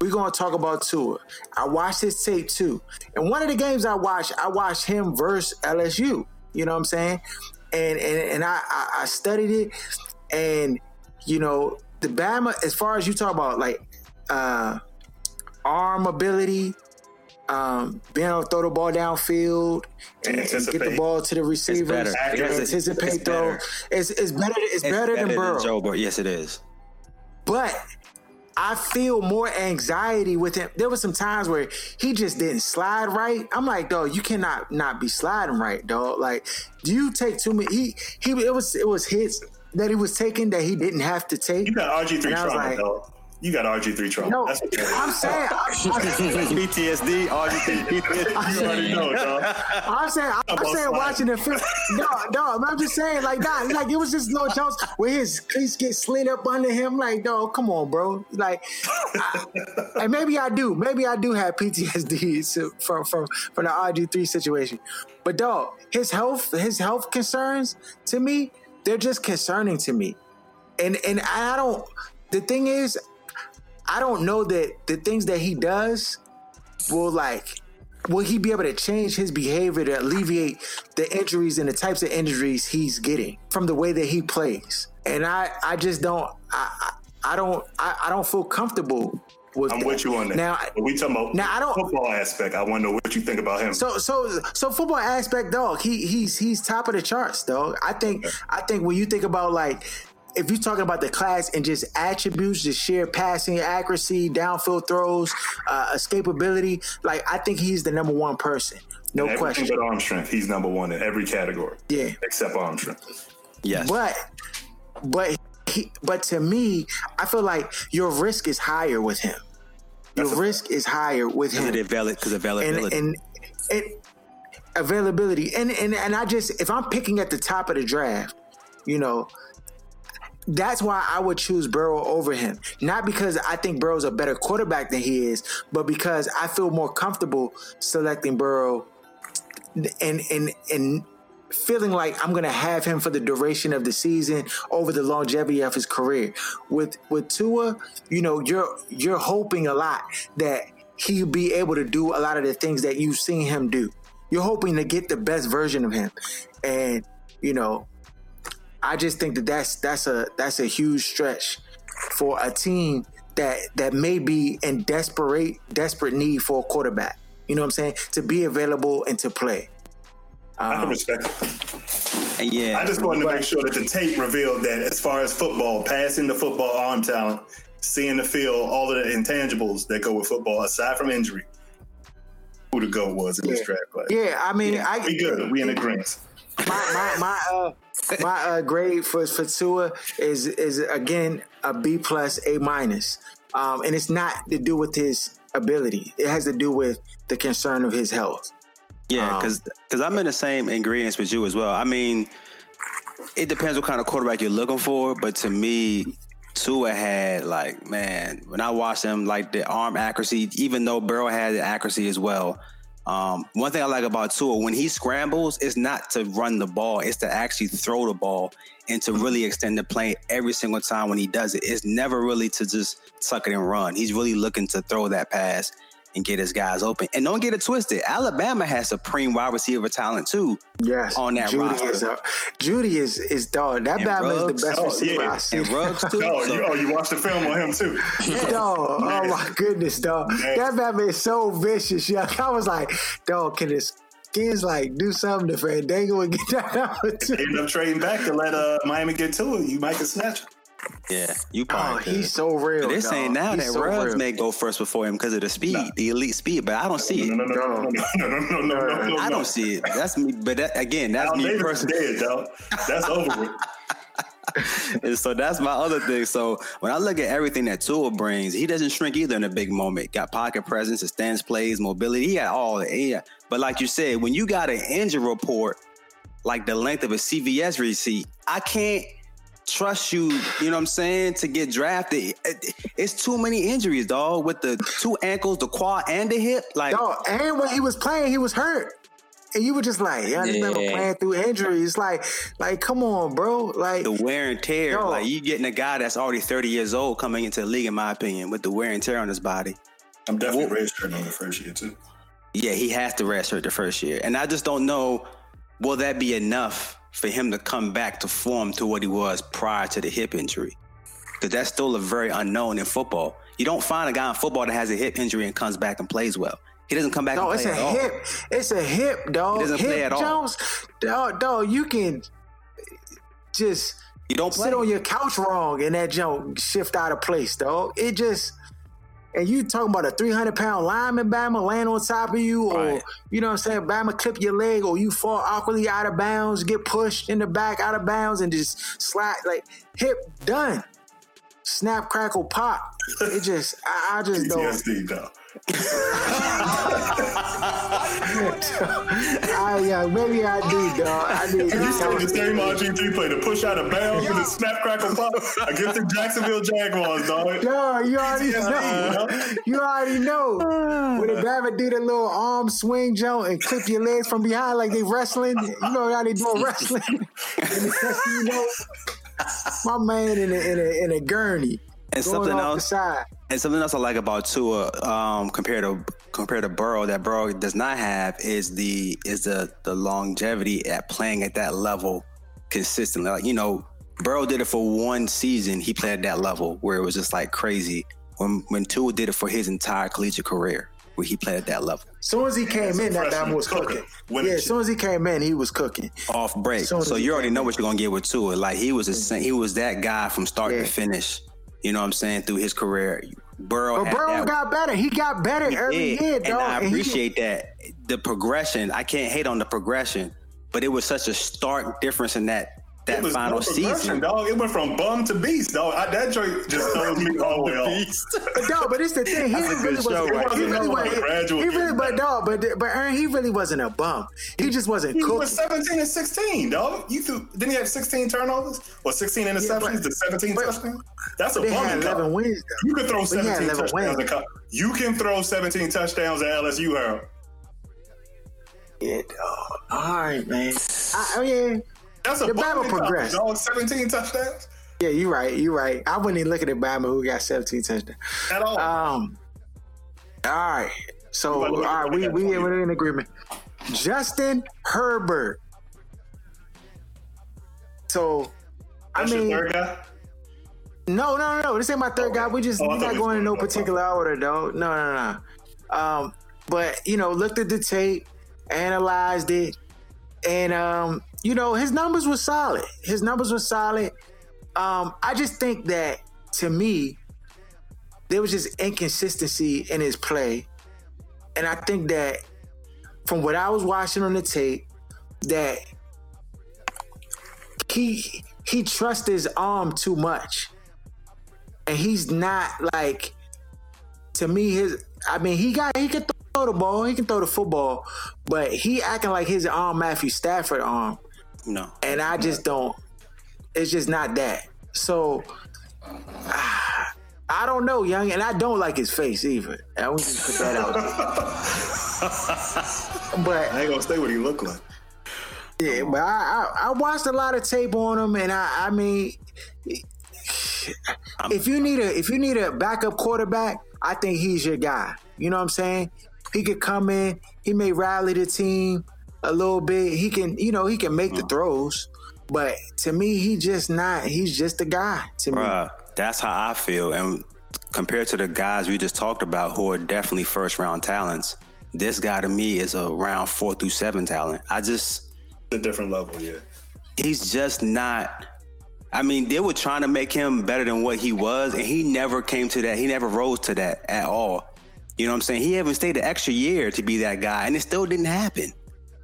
We're gonna talk about Tua. I watched his tape too, and one of the games I watched, I watched him versus LSU. You know what I'm saying? And and, and I, I, I studied it, and you know the Bama. As far as you talk about like uh, arm ability, um, being able to throw the ball downfield and, and get the ball to the receivers, better. and It's- anticipate it's throw. better. It's, it's better. It's, better, than Burrow. Joe Burrow. Yes, it is. But I feel more anxiety with him. There was some times where he just didn't slide right. I'm like, dog, you cannot not be sliding right, dog. Like, do you take too many? He he. It was it was hits that he was taking that he didn't have to take. You got RG three And I was trauma, like- dog. You got RG three trauma. No, That's what <laughs> is. I'm saying. I'm, PTSD, <laughs> RGT, You already know, dog. I'm saying, I'm, about saying, watching the film. No, no, I'm just saying, like, nah, like it was just no chance where his cleats get slid up under him. Like, no, come on, bro. Like, I, and maybe I do, maybe I do have PTSD <laughs> from from from the RG three situation. But dog, his health, his health concerns to me, they're just concerning to me. And and I don't. The thing is, I don't know that the things that he does will like will he be able to change his behavior to alleviate the injuries and the types of injuries he's getting from the way that he plays and i i just don't i i, don't I, I don't feel comfortable with I'm that. with you on that. now but we talking about now, I don't- football aspect. I want to know what you think about him. so so so football aspect dog he he's he's top of the charts dog i think i think when you think about like if you're talking about the class and just attributes, just sheer passing accuracy, downfield throws, uh, escapability, like I think he's the number one person, no Everything question. but arm strength. He's number one in every category. Yeah. Except arm strength. Yes. But but he, but to me, I feel like your risk is higher with him. Your That's a risk is higher with Because him. of avail- 'cause of and availability. and it availability and and and I just if I'm picking at the top of the draft, you know, that's why I would choose Burrow over him. Not because I think Burrow's a better quarterback than he is, but because I feel more comfortable selecting Burrow and and and feeling like I'm gonna have him for the duration of the season over the longevity of his career. With with Tua, you know, you're you're hoping a lot that he'll be able to do a lot of the things that you've seen him do. You're hoping to get the best version of him, and you know, I just think that that's that's a that's a huge stretch for a team that that may be in desperate desperate need for a quarterback. You know what I'm saying? To be available and to play. I Um, can respect it. Yeah. I just wanted to make sure that the tape revealed that as far as football, passing the football arm talent, seeing the field, all of the intangibles that go with football, aside from injury, who the GOAT was in this draft class. Yeah, I mean, I We good. We in agreement. my my my uh my uh grade for for Tua is is again a B plus A minus, um, and it's not to do with his ability. It has to do with the concern of his health. Yeah, Um, because I'm in the same ingredients with you as well. I mean, it depends what kind of quarterback you're looking for, but to me, Tua had like man, when I watched him, like the arm accuracy, even though Burrow had the accuracy as well. Um, one thing I like about Tua, when he scrambles, it's not to run the ball, it's to actually throw the ball and to really extend the play every single time when he does it. It's never really to just tuck it and run. He's really looking to throw that pass and get his guys open. And don't get it twisted. Alabama has supreme wide receiver talent too. Yes, On that Jeudy roster. is uh, Jeudy is is dog. That And Bama is the best Oh, receiver yeah. I see. And Ruggs too. <laughs> Oh, So- you, oh, you watched the film on him too. <laughs> Dog, oh my goodness, dog. That Batman is so vicious. Yeah, <laughs> I was like, dog, can his kids like do something to Fandango and get that out? They ended up trading back to let uh, Miami get to it. You might get snatched. Yeah, you Oh, probably could. he's so real. They're dog. saying now He's that so Ruggs real. may go first before him because of the speed, Nah. the elite speed, but I don't see it. no, no, no, no, no, no, no, no, no, no. I don't see it. That's me, but that, again, that's Al me Davis personally. dead, dog. That's over with. And so that's my other thing. So when I look at everything that Tua brings, he doesn't shrink either in a big moment. Got pocket presence, extends plays, mobility. He got all that. Yeah. But like you said, when you got an injury report like the length of a CVS receipt, I can't trust you, you know what I'm saying, to get drafted. It's too many injuries, dog, with the two ankles, the quad, and the hip. Like, Dog, and when he was playing, he was hurt. And you were just like, yeah, this man was Yeah. playing through injuries. Like, like, come on, bro. Like, the wear and tear. Yo. Like, you getting a guy that's already 30 years old coming into the league, in my opinion, with the wear and tear on his body. I'm definitely registering on the first year too. Yeah, he has to redshirt the first year, and I just don't know will that be enough for him to come back to form to what he was prior to the hip injury? Because that's still a very unknown in football. You don't find a guy in football that has a hip injury and comes back and plays well. He doesn't come back. No, and it's a at all. hip. It's a hip, dog. He doesn't hip play at all. Jones, dog, dog. You can just You don't play. sit on your couch wrong and that jump shift out of place, dog. It just and you talking about a 300 pound lineman Bama land on top of you, or Right. you know what I'm saying, Bama clip your leg, or you fall awkwardly out of bounds, get pushed in the back out of bounds, and just slide like hip done. Snap, crackle, pop. It just, I, I just don't. I, yeah, maybe I do, dog. I need. You said the same RG3 play to push out of bounds with a snap crackle pop against the Jacksonville Jaguars, dog. No, you already know. You already know. When the Bama do the little arm swing jump and clip your legs from behind like they wrestling, you know how they doing wrestling. <laughs> <laughs> and the next thing you know, my man in a, in a, in a gurney And something else, and something else I like about Tua, um, compared to compared to Burrow, that Burrow does not have is the is the the longevity at playing at that level consistently. Like you know, Burrow did it for one season. He played at that level where it was just like crazy. When when Tua did it for his entire collegiate career, where he played at that level. As soon as he came As in, that freshman, Bama was cooking, cooking. Yeah, as soon as he came in, he was cooking. off break. So you already know in. what you're gonna get with Tua. Like he was a he was that guy from start Yeah. to finish. You know what I'm saying through his career. Burrow, But Burrow got better. He got better he every did, year, dog. and I And he- appreciate that the progression. I can't hate on the progression, but it was such a stark difference in that that It was final no season. dog. It went from bum to beast, dog. I, that joint just throws me all the way off. But dog, but it's the thing. He That's a really good show, wasn't. right He really wasn't wasn't. no gradual He really, getting but dog, but but Aaron, he really wasn't a bum. He just wasn't He cooking. was 17 and 16, dog. You threw, didn't he have 16 turnovers or 16 interceptions but- to 17 but- touchdowns? That's a They had 11 count. wins. Though. You can throw But 17 touchdowns. wins. at co- You can throw 17 touchdowns at LSU, Harold. Yeah, dog. All right, man. I, oh, I mean, That's a The bumming progressed. dog. 17 touchdowns yeah, you're right. You're right. I wouldn't even look at the Bama who got 17 touchdowns. at all. Um. All right. So, all right, we we we're in agreement. Justin Herbert. So, I mean, your third guy? No, no, no, no. This ain't my third guy. We just Oh, we not going in no particular order, though. No, no, no. Um, but you know, looked at the tape, analyzed it, and um, you know, his numbers were solid. His numbers were solid. Um, I just think that to me, there was just inconsistency in his play, and I think that from what I was watching on the tape, that he he trusts his arm too much and he's not like to me his I mean he got he can throw the ball, he can throw the football, but he acting like his arm Matthew Stafford arm. No, And I just don't it's just not that. So <sighs> I don't know, young, and I don't like his face either. I want to just put that out. there. <laughs> but I ain't gonna say what he looked like. Yeah, but I, I I watched a lot of tape on him, and I I mean, if you need a if you need a backup quarterback, I think he's your guy. You know what I'm saying? He could come in, he may rally the team a little bit. He can you know he can make the mm. throws, but to me, he just not. He's just a guy to me. That's how I feel. And compared to the guys we just talked about who are definitely first round talents, this guy to me is a round four through seven talent. I just a different level, yeah. he's just not. I mean, they were trying to make him better than what he was, and he never came to that. He never rose to that at all. You know what I'm saying? He haven't stayed an extra year to be that guy, and it still didn't happen.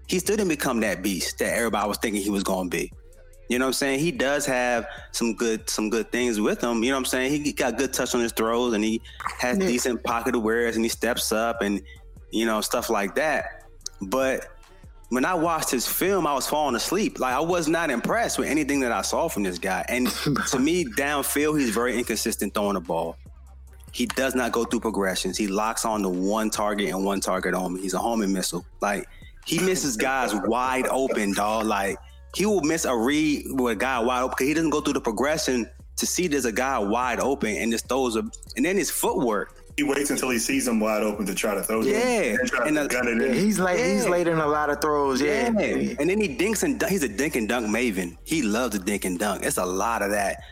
He still didn't become that beast that everybody was thinking he was going to be. You know what I'm saying? He does have some good some good things with him. You know what I'm saying? He got good touch on his throws, and he has Yeah. decent pocket awareness, and he steps up, and you know stuff like that. But when I watched his film, I was falling asleep. Like I was not impressed with anything that I saw from this guy. And <laughs> to me, downfield, he's very inconsistent throwing the ball. He does not go through progressions. He locks on to one target and one target only. He's a homing missile. Like he misses guys wide open, dog. Like he will miss a read with a guy wide open because he doesn't go through the progression to see there's a guy wide open and just throws a. And then his footwork. he waits until he sees him wide open to try to throw. to him, Yeah. and And to the- gun it Yeah, in. he's late. He's Yeah. late in a lot of throws. Yeah. Yeah. And then he dinks and dunk. He's a dink and dunk maven. He loves to dink and dunk. It's a lot of that.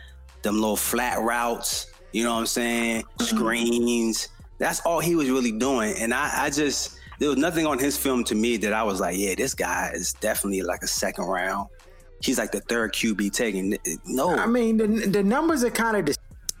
Them little flat routes, you know what I'm saying? Mm-hmm. Screens. That's all he was really doing. And I, I just, there was nothing on his film to me that I was like, yeah, this guy is definitely like a second round. He's like the third QB taking. No. I mean, the the numbers are kind of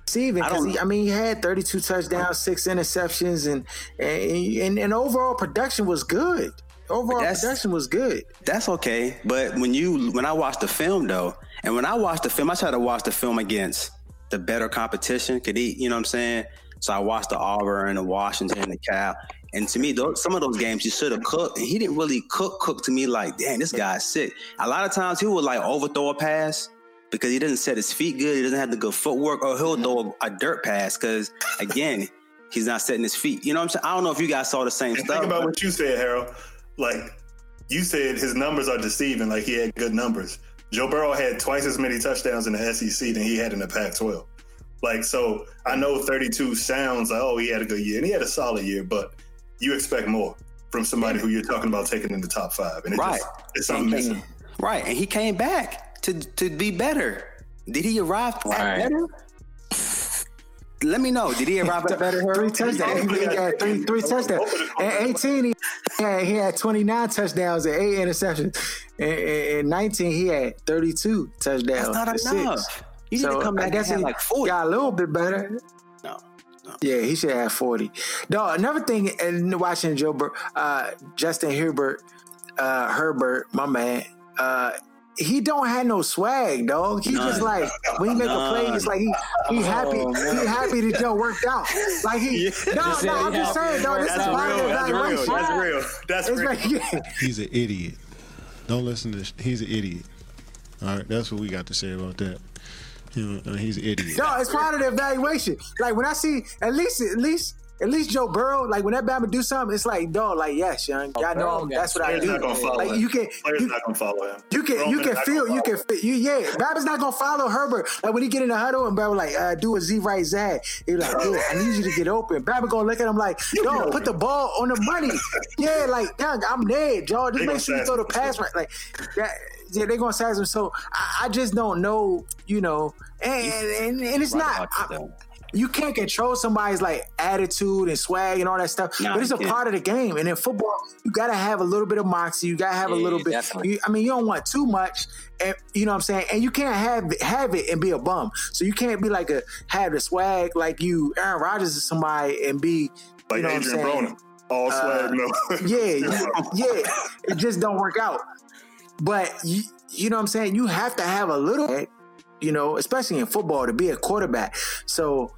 deceiving I because don't- I mean, he had 32 touchdowns, six interceptions, and and and, and overall production was good. Overall production was good. That's okay, but when you when I watched the film though, and when I watched the film, I tried to watch the film against the better competition. Could he, you know what I'm saying? So I watched the Auburn, and the Washington, and the Cal, and to me, those, some of those games he should have cooked, and he didn't really cook. Cook to me like, damn, this guy's sick. A lot of times he would like overthrow a pass because he doesn't set his feet good. He doesn't have the good footwork, or he'll throw a, a dirt pass because again, he's not setting his feet. You know what I'm saying? I don't know if you guys saw the same And stuff. think about what you said, Harold. Like you said, his numbers are deceiving. Like he had good numbers. Joe Burrow had twice as many touchdowns in the SEC than he had in the Pac-12. Like so, I know 32 sounds like oh he had a good year and he had a solid year, but you expect more from somebody who you're talking about taking in the top five, and it Right. just it's something missing. Right, and he came back to to be better. Did he arrive at Right. better? <laughs> Let me know. Did he arrive at better? Three Harold? touchdowns. He had three, three touchdowns. At 18, he had, he had 29 touchdowns and eight interceptions. And in 19, he had 32 touchdowns. That's not and six. enough. You need So to come back I guess and have like forty. got a little bit better. No. Yeah, he should have 40. No, another thing, and watching Joe Bur- uh, Justin Herbert, uh, Herbert, my man, uh, he don't have no swag, dog. He just None. like when he make a play, it's like he he happy he happy that Joe worked out. Like he <laughs> no Just no, I'm just saying, dog. This is That's part of the That's real. evaluation. That's real. That's It's real. like, yeah. He's an idiot. Don't listen to this. He's an idiot. All right, that's what we got to say about that. You know, he's an idiot. No, it's part of the evaluation. Like when I see at least at least at least Joe Burrow, like when that Bama do something, it's like, dog, like yes, young, y'all know Burrow I'm- got that's what I do. not gonna Like him. you can Players you, not gonna follow him. you can you can not feel you can follow feel you yeah. Bama's not gonna follow Herbert. Like when he get in the huddle and Baba like uh, do a Z right Zag. He like yeah, I need you to get open. Bama gonna look at him like yo, put the ball on the money. yeah, like young, I'm dead, y'all. Just make sure you throw the pass right. Like that. Yeah, they're gonna size him. So I, I just don't know, you know, and and, and it's not. You can't control somebody's like attitude and swag and all that stuff, Nah, but it's a can't. part of the game. And in football, you gotta have a little bit of moxie. You gotta have a little bit. You, I mean, you don't want too much, and you know what I'm saying. And you can't have have it and be a bum. So you can't be like a have the swag like you Aaron Rodgers is somebody and be Like you know Adrien what I'm saying. Broner. All swag, uh, no. Yeah, you- <laughs> yeah, it just don't work out. But you, you know what I'm saying? You have to have a little, you know, especially in football to be a quarterback. So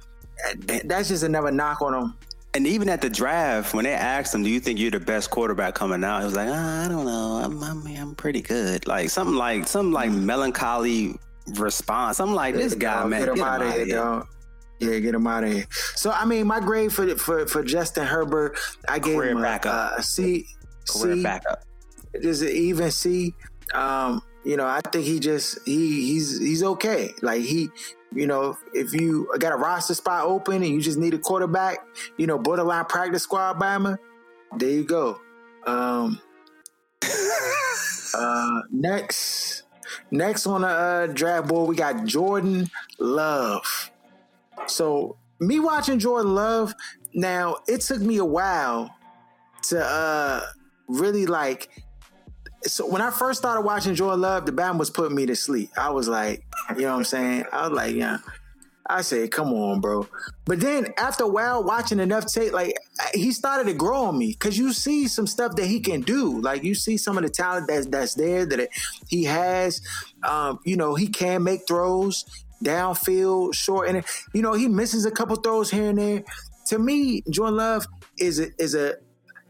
uh, that's just another knock on him. And even at the draft, when they asked him, "Do you think you're the best quarterback coming out?" He was like, "Ah, "I don't know. I'm, I'm, I'm pretty good." Like something like some like melancholy response. I'm like, "This guy, Dog, man, get him out of here, dog. Yeah, get him out of here. So I mean, my grade for for for Justin Herbert, I gave Career him a, backup. a C. Career C. backup. Just an even C. Um, you know, I think he just he he's he's okay. Like he, you know, if you got a roster spot open and you just need a quarterback, you know, borderline practice squad Bama, there you go. Um, <laughs> uh, next, next on the uh, draft board, we got Jordan Love. So me watching Jordan Love, now it took me a while to uh really like so when I first started watching Joy Love, the band was putting me to sleep. I was like, you know what I'm saying? I was like, yeah. I said, come on, bro. But then after a while, watching enough tape, like he started to grow on me because you see some stuff that he can do. Like you see some of the talent that's that's there that he has. Um, you know, he can make throws downfield, short, and you know he misses a couple throws here and there. To me, Jordan Love is a, is a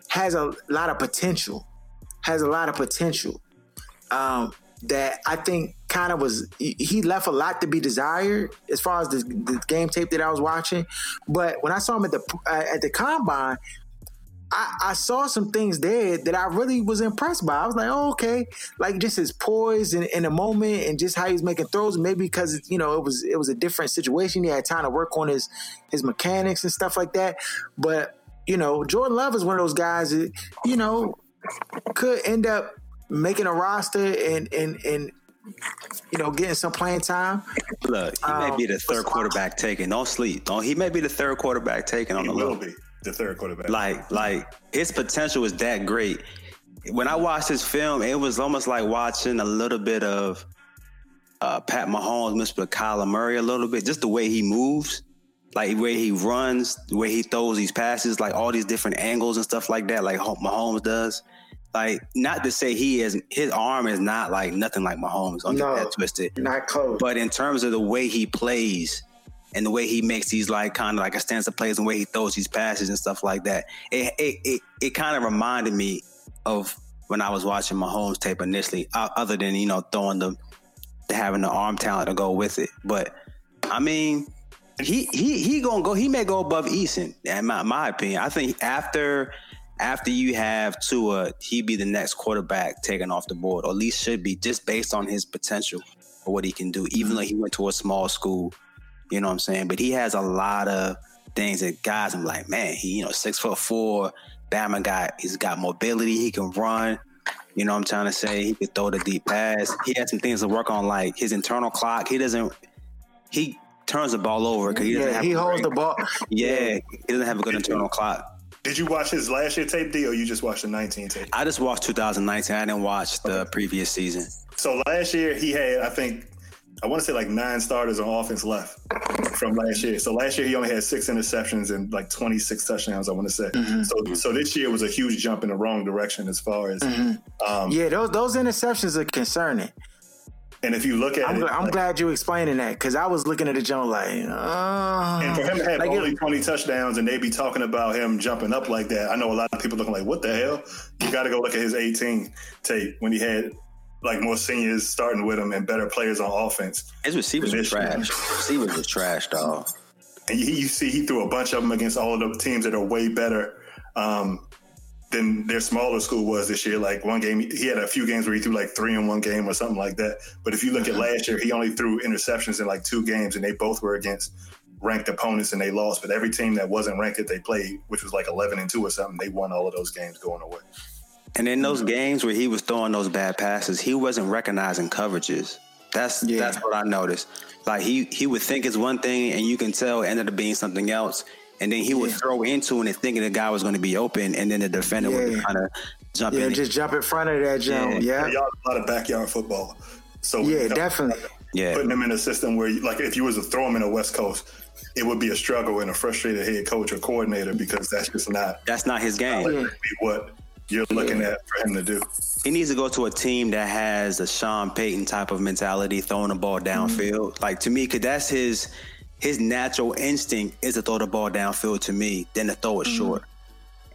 has a lot of potential. Has a lot of potential. Um, that I think kind of was he- left a lot to be desired as far as the, the game tape that I was watching. But when I saw him at the uh, at the combine, I, I saw some things there that I really was impressed by. I was like, oh, okay, like just his poise in, in a moment and just how he's making throws. Maybe because you know it was it was a different situation. He had time to work on his his mechanics and stuff like that. But you know, Jordan Love is one of those guys that you know could end up making a roster and and and you know getting some playing time. Look, he Um, may be the third quarterback taken. Don't sleep. Don't, he may be the third quarterback taken on He the will low. be the third quarterback. Like, like his potential is that great. When I watched his film, it was almost like watching a little bit of uh, Pat Mahomes, Mr. Kyler Murray, a little bit. Just the way he moves, like the way he runs, the way he throws these passes, like all these different angles and stuff like that, like Mahomes does. Like, not to say he is his arm is not like nothing like Mahomes. Don't No. get that twisted. Not close. But in terms of the way he plays and the way he makes these like kind of like a stance of plays and the way he throws these passes and stuff like that, it it it, it kind of reminded me of when I was watching Mahomes tape initially. Other than you know throwing the having the arm talent to go with it, but I mean. He he he gonna go. He may go above Eason. In my, my opinion, I think after after you have Tua, he'd be the next quarterback taken off the board, or at least should be, just based on his potential for what he can do. Even though he went to a small school, you know what I'm saying. But he has a lot of things that guys. I'm like, man, he you know six foot four, Bama guy. He's got mobility. He can run. You know what I'm trying to say. He could throw the deep pass. He had some things to work on, like his internal clock. He doesn't. He turns the ball over because he doesn't yeah, have. he holds the ball. <laughs> Yeah, he doesn't have a good internal clock. Did you watch his last year tape, deal? or you just watched the 19 tape? I just watched 2019. I didn't watch the previous season. So last year he had, I think, I want to say like nine starters on offense left from last year. So last year he only had six interceptions and like 26 touchdowns. I want to say. So so this year was a huge jump in the wrong direction as far as. Um, Yeah, those those interceptions are concerning. And if you look at I'm, it, I'm like- glad you explaining that because I was looking at the joint like, uh, And for him to have like it- only 20 touchdowns and they be talking about him jumping up like that, I know a lot of people looking like, what the hell? You got to go look at his 18 tape when he had like more seniors starting with him and better players on offense. His receivers were trash. Receivers was trash, dog. And you, you see, he threw a bunch of them against all of the teams that are way better um, than their smaller school was this year. Like one game, he had a few games where he threw like three in one game or something like that. But if you look at uh-huh. last year, he only threw interceptions in like two games, and they both were against ranked opponents and they lost. But every team that wasn't ranked that they played, which was like 11 and 2 or something, they won all of those games going away. And in those games where he was throwing those bad passes, he wasn't recognizing coverages. That's Yeah. that's what I noticed. Like he he would think it's one thing, and you can tell it ended up being something else. And then he would Yeah. throw into it, thinking the guy was going to be open, and then the defender would Yeah. kind of jump yeah, in. just jump in front of that jump. Yeah. Yeah, Y'all a lot of backyard football. So yeah, you know, definitely. yeah, putting him in a system where, like, if you was to throw him in a West Coast, it would be a struggle and a frustrated head coach or coordinator because that's just not that's not his game. Yeah. what you're looking at for him to do. He needs to go to a team that has a Sean Payton type of mentality, throwing the ball downfield. Like to me, because that's his his natural instinct is to throw the ball downfield to me, than to throw it short.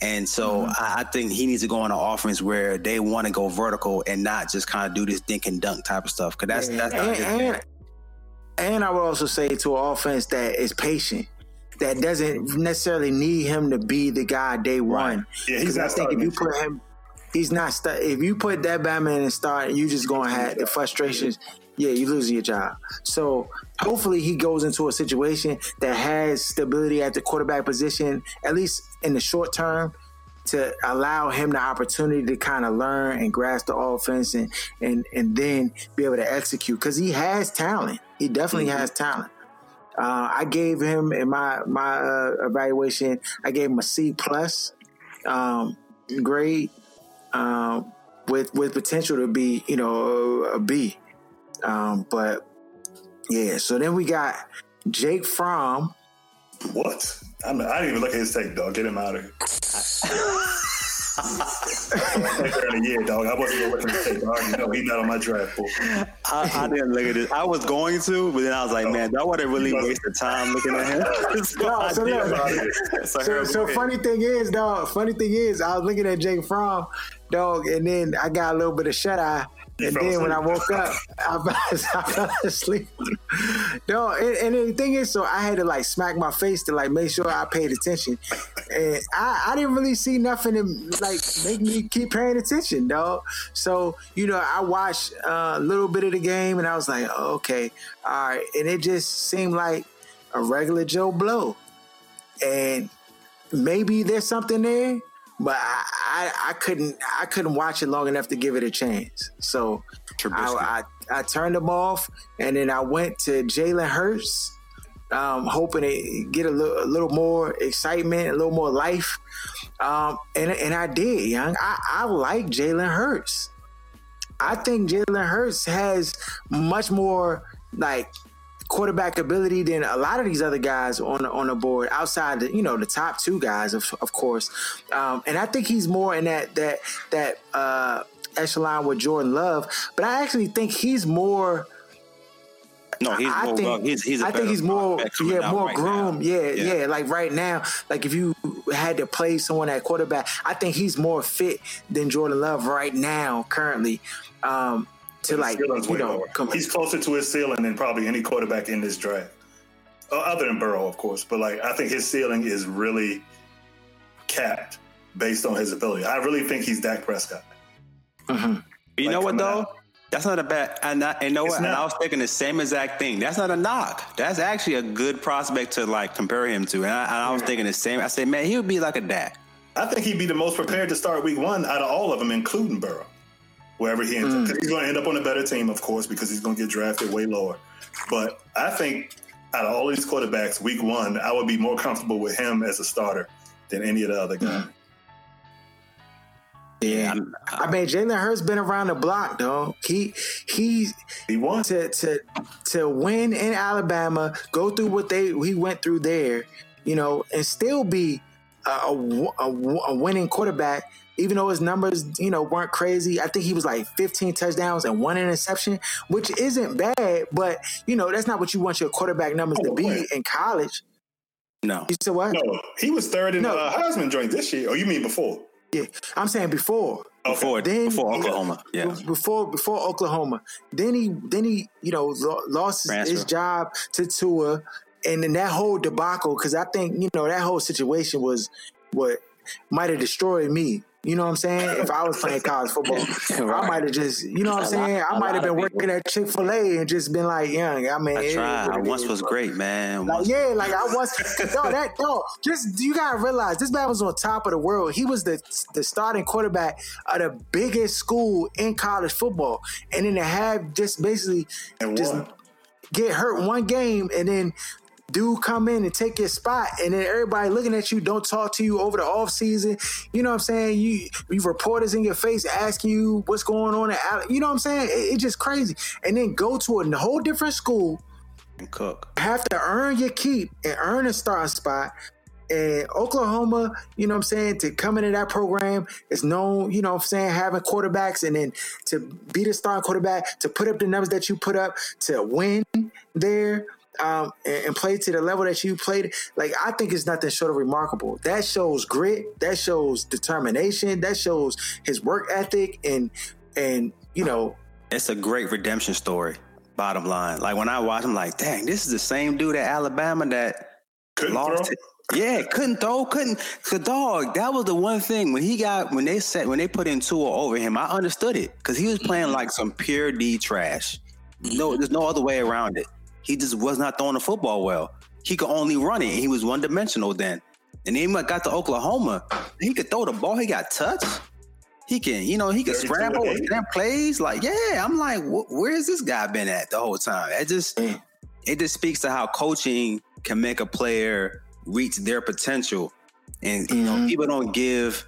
And so I, I think he needs to go on an offense where they want to go vertical and not just kind of do this dink and dunk type of stuff. Because that's that's not and, and, and I would also say to an offense that is patient, that doesn't necessarily need him to be the guy day one. Yeah, he's Because I think if you put him, he's not. St- if you put that Batman in start, you just gonna have the frustrations. Yeah, you losing your job. So hopefully he goes into a situation that has stability at the quarterback position, at least in the short term, to allow him the opportunity to kind of learn and grasp the offense and and and then be able to execute because he has talent. He definitely has talent. Uh, I gave him in my my uh, evaluation. I gave him a C plus um, grade um, with with potential to be you know a, a B. Um, but yeah, so then we got Jake Fromm. What? I'm, I didn't even look at his tape, dog. Get him out of here. <laughs> Later in the year, dog. I wasn't gonna look at his tape. I already know he's not on my draft pool. I, I didn't look at this. I was going to, but then I was like, man, do I want to really waste the time looking at him? <laughs> <laughs> so No, so look, Out of here. So So, so funny thing is, dog. Funny thing is, I was looking at Jake Fromm dog. And then I got a little bit of shut eye. And then when I woke up, I, <laughs> I fell asleep. No, and, and the thing is, so I had to like smack my face to like make sure I paid attention, and I, I didn't really see nothing to like make me keep paying attention, dog. So you know, I watched a little bit of the game, and I was like, oh, okay, all right, and it just seemed like a regular Joe Blow, and maybe there's something there, but I, I, couldn't I couldn't watch it long enough to give it a chance. So I, I I turned them off, and then I went to Jalen Hurts, um, hoping to get a little, a little more excitement, a little more life, um, and and I did. Young, I, I like Jalen Hurts. I think Jalen Hurts has much more like quarterback ability than a lot of these other guys on the, on the board outside the you know the top two guys of, of course um, and I think he's more in that that that uh, echelon with Jordan Love but I actually think he's more no, he's I more. think, well, he's he's. a I think he's more, yeah, more right groomed. now. Yeah, yeah, Like right now, like if you had to play someone at quarterback, I think he's more fit than Jordan Love right now, currently. Um, to like, you know, He's closer to his ceiling than probably any quarterback in this draft, uh, other than Burrow, of course. But like, I think his ceiling is really capped based on his ability. I really think he's Dak Prescott. Mhm. You Like know what though? out. That's not a bad. And I, and know what? And. I was thinking the same exact thing. That's not a knock. That's actually a good prospect to like compare him to. And I, and I was thinking the same. I said, man, he would be like a Dak. I think he'd be the most prepared to start week one out of all of them, including Burrow, wherever he ends up. Hmm. He's going to end up on a better team, of course, because he's going to get drafted way lower. But I think out of all these quarterbacks, week one, I would be more comfortable with him as a starter than any of the other guys. Hmm. yeah. I'm- I mean, Jalen Hurts been around the block, though. He he's He won. to to to win in Alabama, go through what they he went through there, you know, and still be a, a- a winning quarterback. Even though his numbers, you know, weren't crazy, I think he was like 15 touchdowns and one interception, which isn't bad. But you know, that's not what you want your quarterback numbers to Oh, be wait. in college. no. You said what? No, he was third in No. uh, Heisman joint this year. Oh, you mean before? Yeah, I'm saying before. Before Then- before Oklahoma. Yeah. Before before Oklahoma. Then he then he you know lost his, his job to Tua, and then that whole debacle because I think you know that whole situation was what might have destroyed me. You know what I'm saying? If I was playing college football, <laughs> I might have just you know what I'm saying. I might have been working people. at Chick Fil A and just been like, young. I mean, I tried. I once is, was bro. great, man. Like, yeah, like I was. no, that no. Just you gotta realize this man was on top of the world. He was the the starting quarterback of the biggest school in college football, and then to have just basically And just get hurt one game, and then dude come in and take your spot, and then everybody looking at you, don't talk to you over the off season. You know what I'm saying? You you reporters in your face asking you what's going on. At, you know what I'm saying? It- it's just crazy, and then go to a whole different school and Cook. have to earn your keep and earn a starting spot. And Oklahoma, you know what I'm saying, to come into that program is known, you know what I'm saying, having quarterbacks and then to be the starting quarterback, to put up the numbers that you put up, to win there, um, and, and play to the level that you played. Like, I think it's nothing short of remarkable. That shows grit, that shows determination, that shows his work ethic and and you know, It's a great redemption story. Bottom line, like when I watch, I'm like, dang, this is the same dude at Alabama that Couldn't lost throw. it. Yeah, couldn't throw, couldn't. The dog, that was the one thing when he got when they said when they put in Tua over him, I understood it because he was playing like some pure D trash. No, there's no other way around it. He just was not throwing the football well. He could only run it. He was one dimensional then. And then when got to Oklahoma, he could throw the ball. He got touch. He can, you know, he can 32 scramble and plays. Like, yeah, I'm like, wh- where has this guy been at the whole time? It just, it just speaks to how coaching can make a player reach their potential. And you know, Mhm. people don't give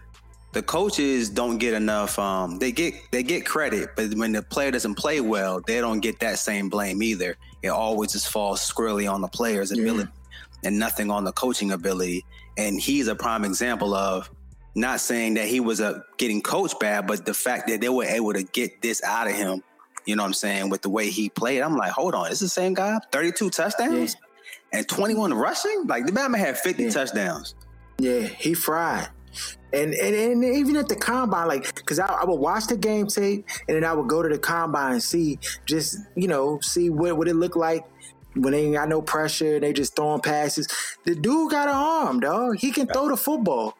the coaches don't get enough. Um, they get they get credit, but when the player doesn't play well, they don't get that same blame either. It always just falls squarely on the player's Yeah. ability and nothing on the coaching ability. And he's a prime example of not saying that he was a getting coached bad, but the fact that they were able to get this out of him. You know what I'm saying? With the way he played, I'm like, hold on, it's the same guy, 32 touchdowns and 21 rushing. Like the Batman had 50 Yeah. touchdowns. yeah, he fried. And, and and even at the combine, like, because I, I would watch the game tape and then I would go to the combine and see just you know see what what it looked like when they ain't got no pressure, they just throwing passes. The dude got an arm, dog. He can throw the football.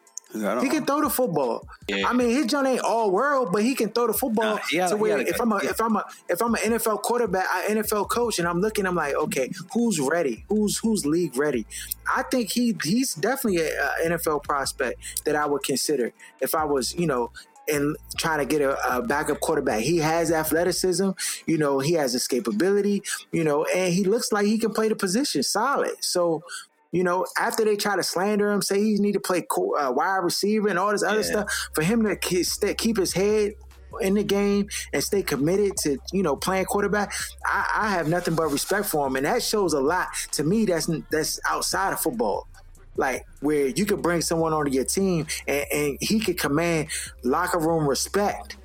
He can throw the football. Yeah. I mean, his joint ain't all world, but he can throw the football Nah, he got- to where got a- if I'm a if I'm a if I'm an NFL quarterback, an NFL coach, and I'm looking, I'm like, okay, who's ready? Who's who's league ready? I think he he's definitely a, a NFL prospect that I would consider if I was, you know. And trying to get a, a backup quarterback, he has athleticism. You know, he has escapability. You know, and he looks like he can play the position solid. So, you know, after they try to slander him, say he need to play co- uh, wide receiver and all this other Yeah. stuff, for him to ke- keep his head in the game and stay committed to you know playing quarterback, I, I have nothing but respect for him, and that shows a lot to me. That's that's outside of football. Like where you could bring someone onto your team and, and he could command locker room respect,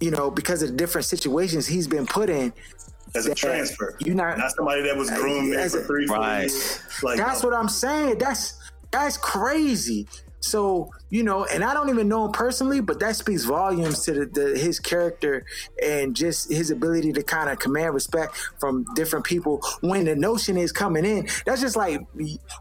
you know, because of the different situations he's been put in. As a transfer. you're not- not somebody that was groomed there As for a- three, four Right. years. Like That's no. what I'm saying. That's that's crazy. So you know, and I don't even know him personally, but that speaks volumes to the, the his character and just his ability to kind of command respect from different people. When the notion is coming in, that's just like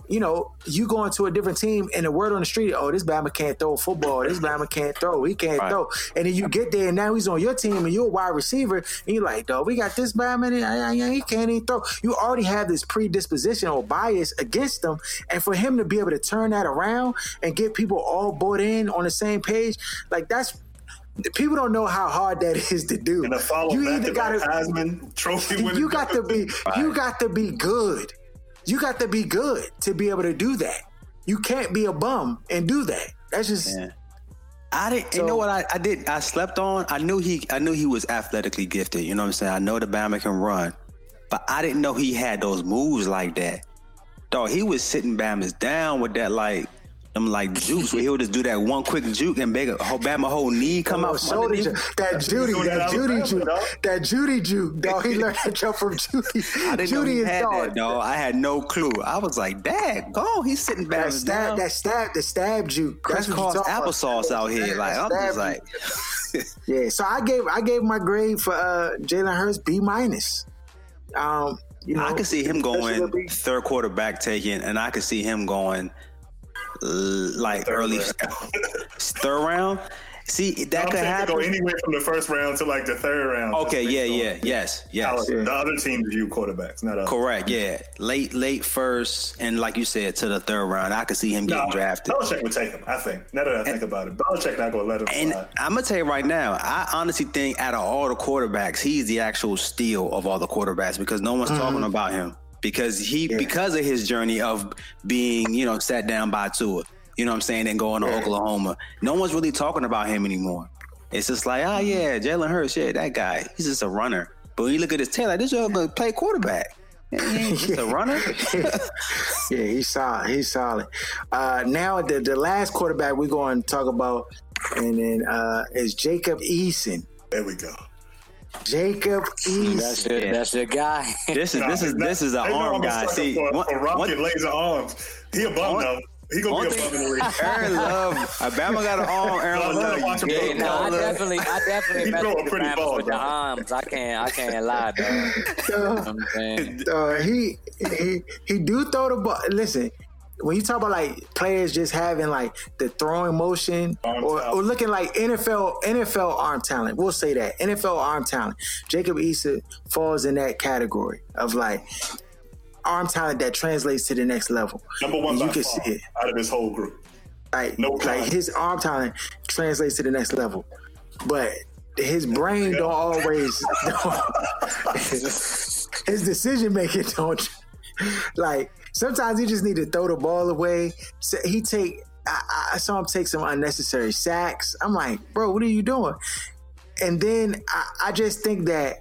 you know, you going to a different team and the word on the street, oh, this Bama can't throw a football. This Bama can't throw. He can't Right. throw. And then you get there and now he's on your team and you're a wide receiver and you're like, dog, we got this Bama and he can't even throw. You already have this predisposition or bias against him. And for him to be able to turn that around and get people all bought in on the same page, like that's people don't know how hard that <laughs> is to do. and to follow you either gotta Heisman Trophy <laughs> winning. you got to be <laughs> you got to be good. You got to be good to be able to do that. You can't be a bum and do that. That's just Yeah. I didn't. you know what? I, I did. I slept on. I knew he. I knew he was athletically gifted. You know what I'm saying? I know the Bama can run, but I didn't know he had those moves like that. Dog, he was sitting Bama's down with that like them like jukes where he would just do that one quick juke and make a whole Bama whole knee come Oh, out from shoulder ju- that Jeudy, that that Jeudy of juke, dog. that Jeudy juke, dog. He learned that jump from Jeudy. <laughs> I didn't know Jeudy he is had dog. that, dog. I had no clue. I was like, "Dad, go!" He's sitting back. That Bama's stab, down. that stab, the stab juke. That's what Crisscross about. applesauce out here. Like I'm just like, <laughs> yeah. So I gave I gave my grade for uh, Jalen Hurts B minus. Um, you know, I could see him going third quarterback taking, and I could see him going l- like Third early round. <laughs> third round. See, that I'm could saying to go anywhere from the first round to like the third round. Okay, yeah, based yeah, on yes, how yes. The other teams view quarterbacks, not us. Correct, yeah. Late, late first, and like you said, to the third round. I could see him getting No, drafted. Belichick would take him. I think. Now that I think about it, Belichick not gonna let him And slide. I'm gonna tell you right now, I honestly think out of all the quarterbacks, he's the actual steal of all the quarterbacks because no one's talking mm-hmm. about him because he because of his journey of being you know sat down by Tua, you know what I'm saying, and going to Oklahoma. No one's really talking about him anymore. It's just like, oh yeah, Jalen Hurts, yeah, that guy, he's just a runner. But when you look at his tail, like this guy gonna play quarterback. He's a <laughs> runner. <laughs> yeah, he's solid. He's solid. Uh, now the the last quarterback we're going to talk about, and then uh, is Jacob Eason. There we go. Jacob Eason. That's your, Yeah. that's your guy. <laughs> This is Nah, this is nah, this is an arm I'm a guy. sucker See, for, one- for rocket one- laser arms. He above One- now. He gonna one be thing- above in the league. <laughs> Aaron <laughs> Love, Alabama got an arm. Aaron I love Love, you him get- no, I definitely, I definitely He mess throw a the pretty Bama's ball, with the arms. I can't, I can't lie, dog. You know what I'm saying? uh, he he he do throw the ball. Listen, when you talk about like players just having like the throwing motion or, or looking like NFL NFL arm talent, we'll say that NFL arm talent. Jacob Eason falls in that category of like arm talent that translates to the next level. Number one you can see it. out of this whole group. Like, No like his arm talent translates to the next level, but his brain don't always. <laughs> don't, <laughs> his decision making don't. Like sometimes he just need to throw the ball away. So he take. I, I saw him take some unnecessary sacks. I'm like, bro, what are you doing? And then I, I just think that,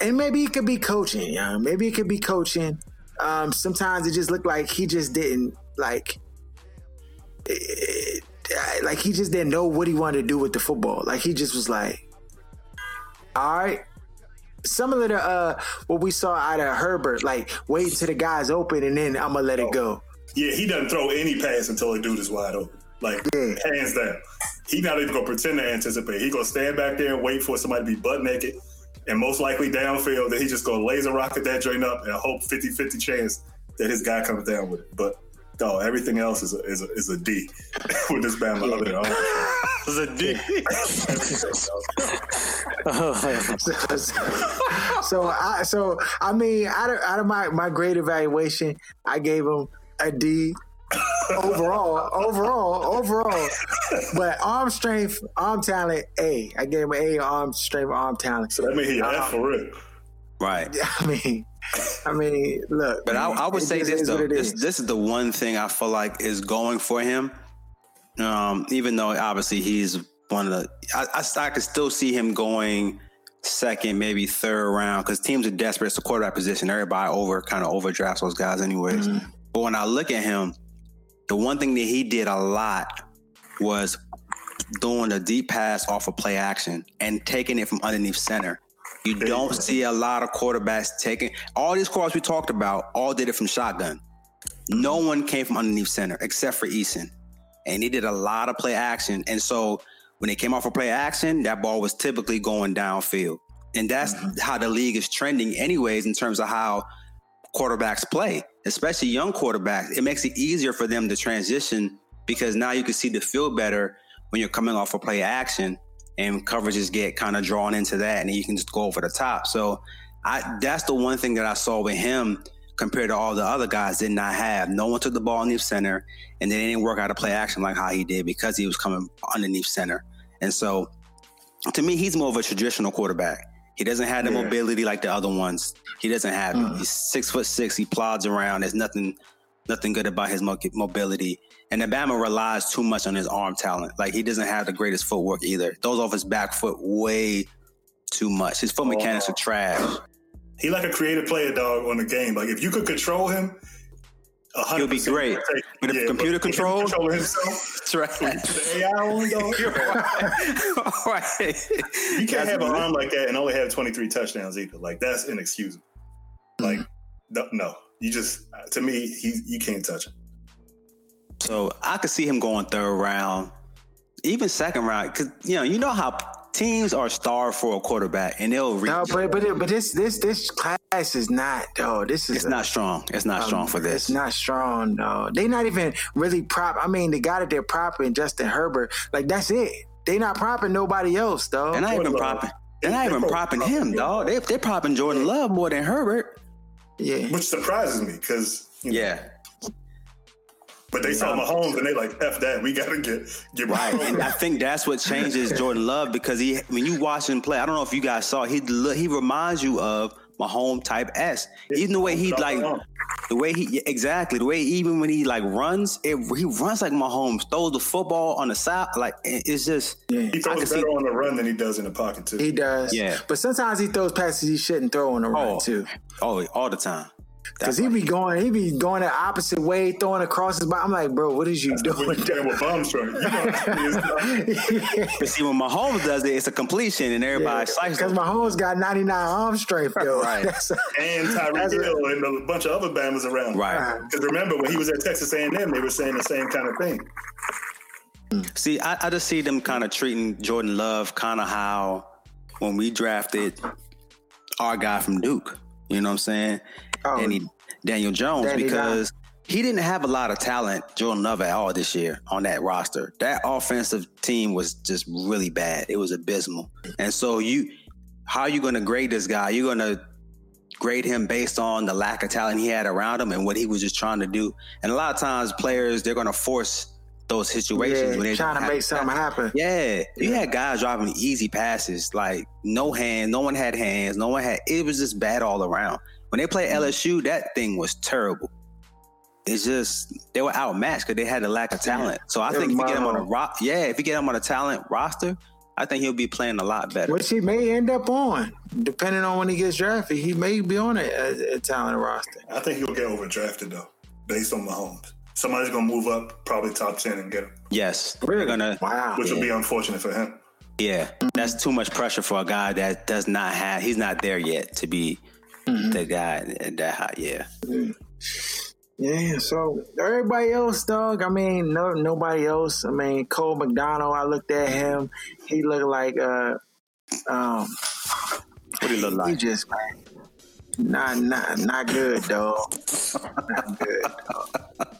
and maybe it could be coaching. Yeah, maybe it could be coaching. Um, sometimes it just looked like he just didn't like like he just didn't know what he wanted to do with the football. Like he just was like, all right. Similar to uh, what we saw out of Herbert, like wait till the guy's open and then I'm gonna let it go. Yeah, he doesn't throw any pass until the dude is wide open. Like hands down. He not even gonna pretend to anticipate. He gonna stand back there and wait for somebody to be butt naked and most likely downfield. that he just gonna laser rocket that joint up and hope 50-50 chance that his guy comes down with it. But no, everything else is a, is a, is a D <laughs> with this Bama other than <laughs> It's a D. <laughs> so I so I mean out of out of my my grade evaluation, I gave him a D overall, overall, overall. But arm strength, arm talent, A. I gave him A arm strength, arm talent. So that means he F um, for real. Right. I mean, I mean, look. But I, I would say this is though. This is. this is the one thing I feel like is going for him. Um, even though obviously he's one of the, I, I, I could still see him going second, maybe third round because teams are desperate. It's the quarterback position. Everybody over kind of overdrafts those guys anyways. Mm-hmm. But when I look at him, the one thing that he did a lot was doing a deep pass off of play action and taking it from underneath center. You don't see a lot of quarterbacks taking all these quarterbacks we talked about. All did it from shotgun. No one came from underneath center except for Eason, and he did a lot of play action. And so when they came off of play action, that ball was typically going downfield, and that's mm-hmm. how the league is trending, anyways, in terms of how quarterbacks play, especially young quarterbacks. It makes it easier for them to transition because now you can see the field better when you're coming off of play action and coverages get kind of drawn into that and you can just go over the top. So I that's the one thing that I saw with him compared to all the other guys did not have. No one took the ball underneath center and they didn't work out a play action like how he did because he was coming underneath center. And so to me, he's more of a traditional quarterback. He doesn't have the Yeah. mobility like the other ones. He doesn't have it. Mm-hmm. He's six foot six. He plods around. There's nothing, nothing good about his mo- mobility. And Alabama relies too much on his arm talent. Like he doesn't have the greatest footwork either. Throws off his back foot way too much. His foot mechanics are trash. He like a creative player dog on the game. Like if you could control him, a hundred He'll be great. But if computer if he control- control himself, AI on dog. right. You can't have an arm like that and only have 23 touchdowns either. Like that's inexcusable. Like mm-hmm. no, no. You just to me he you can't touch him. So I could see him going third round, even second round, because you know you know how teams are starved for a quarterback, and they'll reach. No, but but but this this this class is not though. This is it's a- not strong. It's not um, strong for this. It's not strong though. They not even really prop. I mean, the guy that they're propping, Justin Herbert, like that's it. They not propping nobody else though. They're not even propping. Love. They're not even propping propping him, him. dog. They they're propping Jordan Love more than Herbert. Yeah. Which surprises me because Yeah, But they saw Mahomes and they like F that. We gotta get get right. Mahomes. and I think that's what changes Jordan Love because he when you watch him play, I don't know if you guys saw, he he reminds you of Mahomes type S. Even the way he like the way he yeah, exactly the way even when he like runs, it, he runs like Mahomes. Throws the football on the side, like it's just. He I throws better see- on the run than he does in the pocket too. He does. Yeah. But sometimes he throws passes he shouldn't throw on the run Oh, too. oh, all the time. Because he be going, he be going the opposite way, throwing across his body. I'm like, bro, what is you when doing? you playing with bum strength, you know, <laughs> But see, when Mahomes does it, it's a completion, and everybody excites. Because Mahomes got 99 arm strength, though. Right. <laughs> That's- and Tyreek That's a- Hill and a bunch of other Bamas around. Right. Because remember when he was at Texas A&M, they were saying the same kind of thing. See, I, I just see them kind of treating Jordan Love kind of how when we drafted our guy from Duke. You know what I'm saying? Oh. Danny, Daniel Jones, Danny because he didn't have a lot of talent, Jordan Love, at all this year on that roster. That offensive team was just really bad. It was abysmal. And so you, how are you going to grade this guy? You're going to grade him based on the lack of talent he had around him and what he was just trying to do. And a lot of times, players they're going to force those situations yeah, when they're trying to make something happen. yeah, you had guys driving easy passes, like no hand, no one had hands, no one had. It was just bad all around. When they played Mm-hmm. LSU, that thing was terrible. It's just they were outmatched because they had a lack of talent. So I It think if was you get him on a mild. rock, yeah, if you get him on a talent roster, I think he'll be playing a lot better. Which he may end up on, depending on when he gets drafted. He may be on a, a, a talent roster. I think he'll get overdrafted though, based on Mahomes. Somebody's gonna move up, probably top ten, and get him, Yes, we're gonna. Wow. which will be unfortunate for him. Yeah, that's too much pressure for a guy that does not have. He's not there yet to be Mm-hmm. the guy that high. Yeah. Yeah, so everybody else, dog. I mean, no, nobody else. I mean, Cole McDonald. I looked at him. He looked like uh, um, What you look he like? just not not not good, dog. not good. Dog.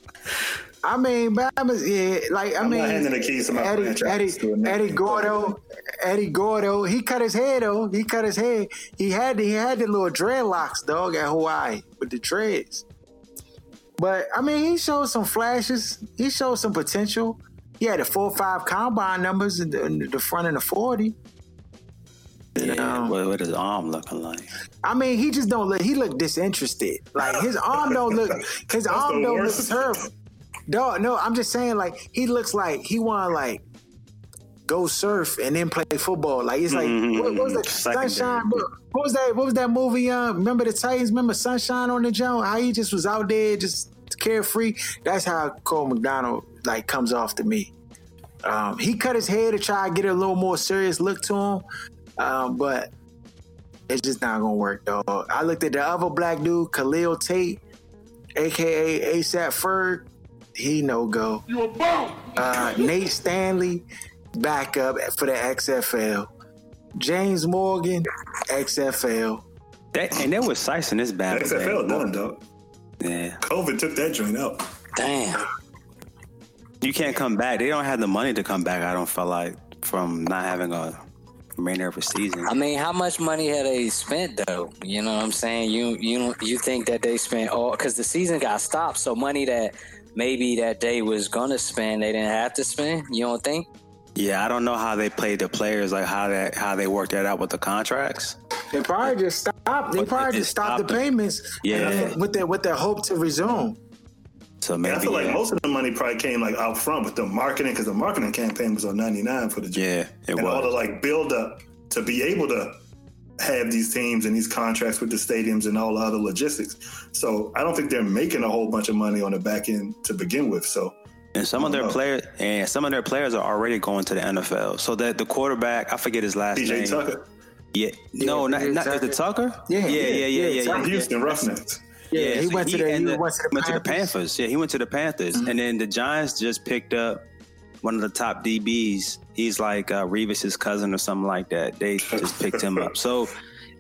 I mean, but I was, yeah, like I I'm mean, not handing the keys to my Eddie, Eddie, to. Eddie Gordo, Eddie Gordo. He cut his hair though. He cut his hair. He had he had the little dreadlocks, dog, at Hawaii with the dreads. But I mean, he showed some flashes. He showed some potential. He had the four five combine numbers in the, in the front of the forty. Yeah, what, what his arm looking like? I mean, he just don't look. He look disinterested. Like his arm don't look. His arm don't look worst. terrible. No, no. I'm just saying, like he looks like he want to like go surf and then play football. Like it's like what, what was that Secondary. Sunshine? What, what was that? What was that movie? Uh, remember the Titans? Remember Sunshine on the Jones? How he just was out there just carefree. That's how Cole McDonald like comes off to me. Um, he cut his hair to try to get a little more serious look to him, um, but it's just not gonna work, dog. I looked at the other black dude, Khalil Tate, aka ASAP Ferg. He no go. You a bum. Uh, Nate Stanley, backup for the XFL. James Morgan, XFL. That and that was Sice in this bad. XFL done, dog. Yeah, COVID took that joint out. Damn. you can't come back. They don't have the money to come back. I don't feel like from not having a remainder of a season. I mean, how much money had they spent though? You know what I'm saying? You you don't you think that they spent all because the season got stopped, so money that maybe that they was gonna spend, they didn't have to spend. You don't think? Yeah, I don't know how they played the players, like how that how they worked that out with the contracts. They probably just stopped. They probably just stopped the stopped it. payments. Yeah. with their with their hope to resume. So And maybe I feel like yeah, most of the money probably came like out front with the marketing because the marketing campaign was on 99 for the joint. yeah, it and all the like build up to be able to have these teams and these contracts with the stadiums and all the other logistics. So I don't think they're making a whole bunch of money on the back end to begin with. So And some of their know. players and some of their players are already going to the NFL. So that the quarterback, I forget his last PJ name. Tucker Yeah, no, not, PJ not is it Tucker? Yeah, yeah, yeah, yeah, yeah, yeah, yeah. yeah. Houston Roughnecks. Yeah, he so went to the- he ended- went to the went to the Panthers. Mm-hmm. Panthers. Yeah, he went to the Panthers, and then the Giants just picked up one of the top DBs. He's like uh, Revis's cousin or something like that. They just picked him up. So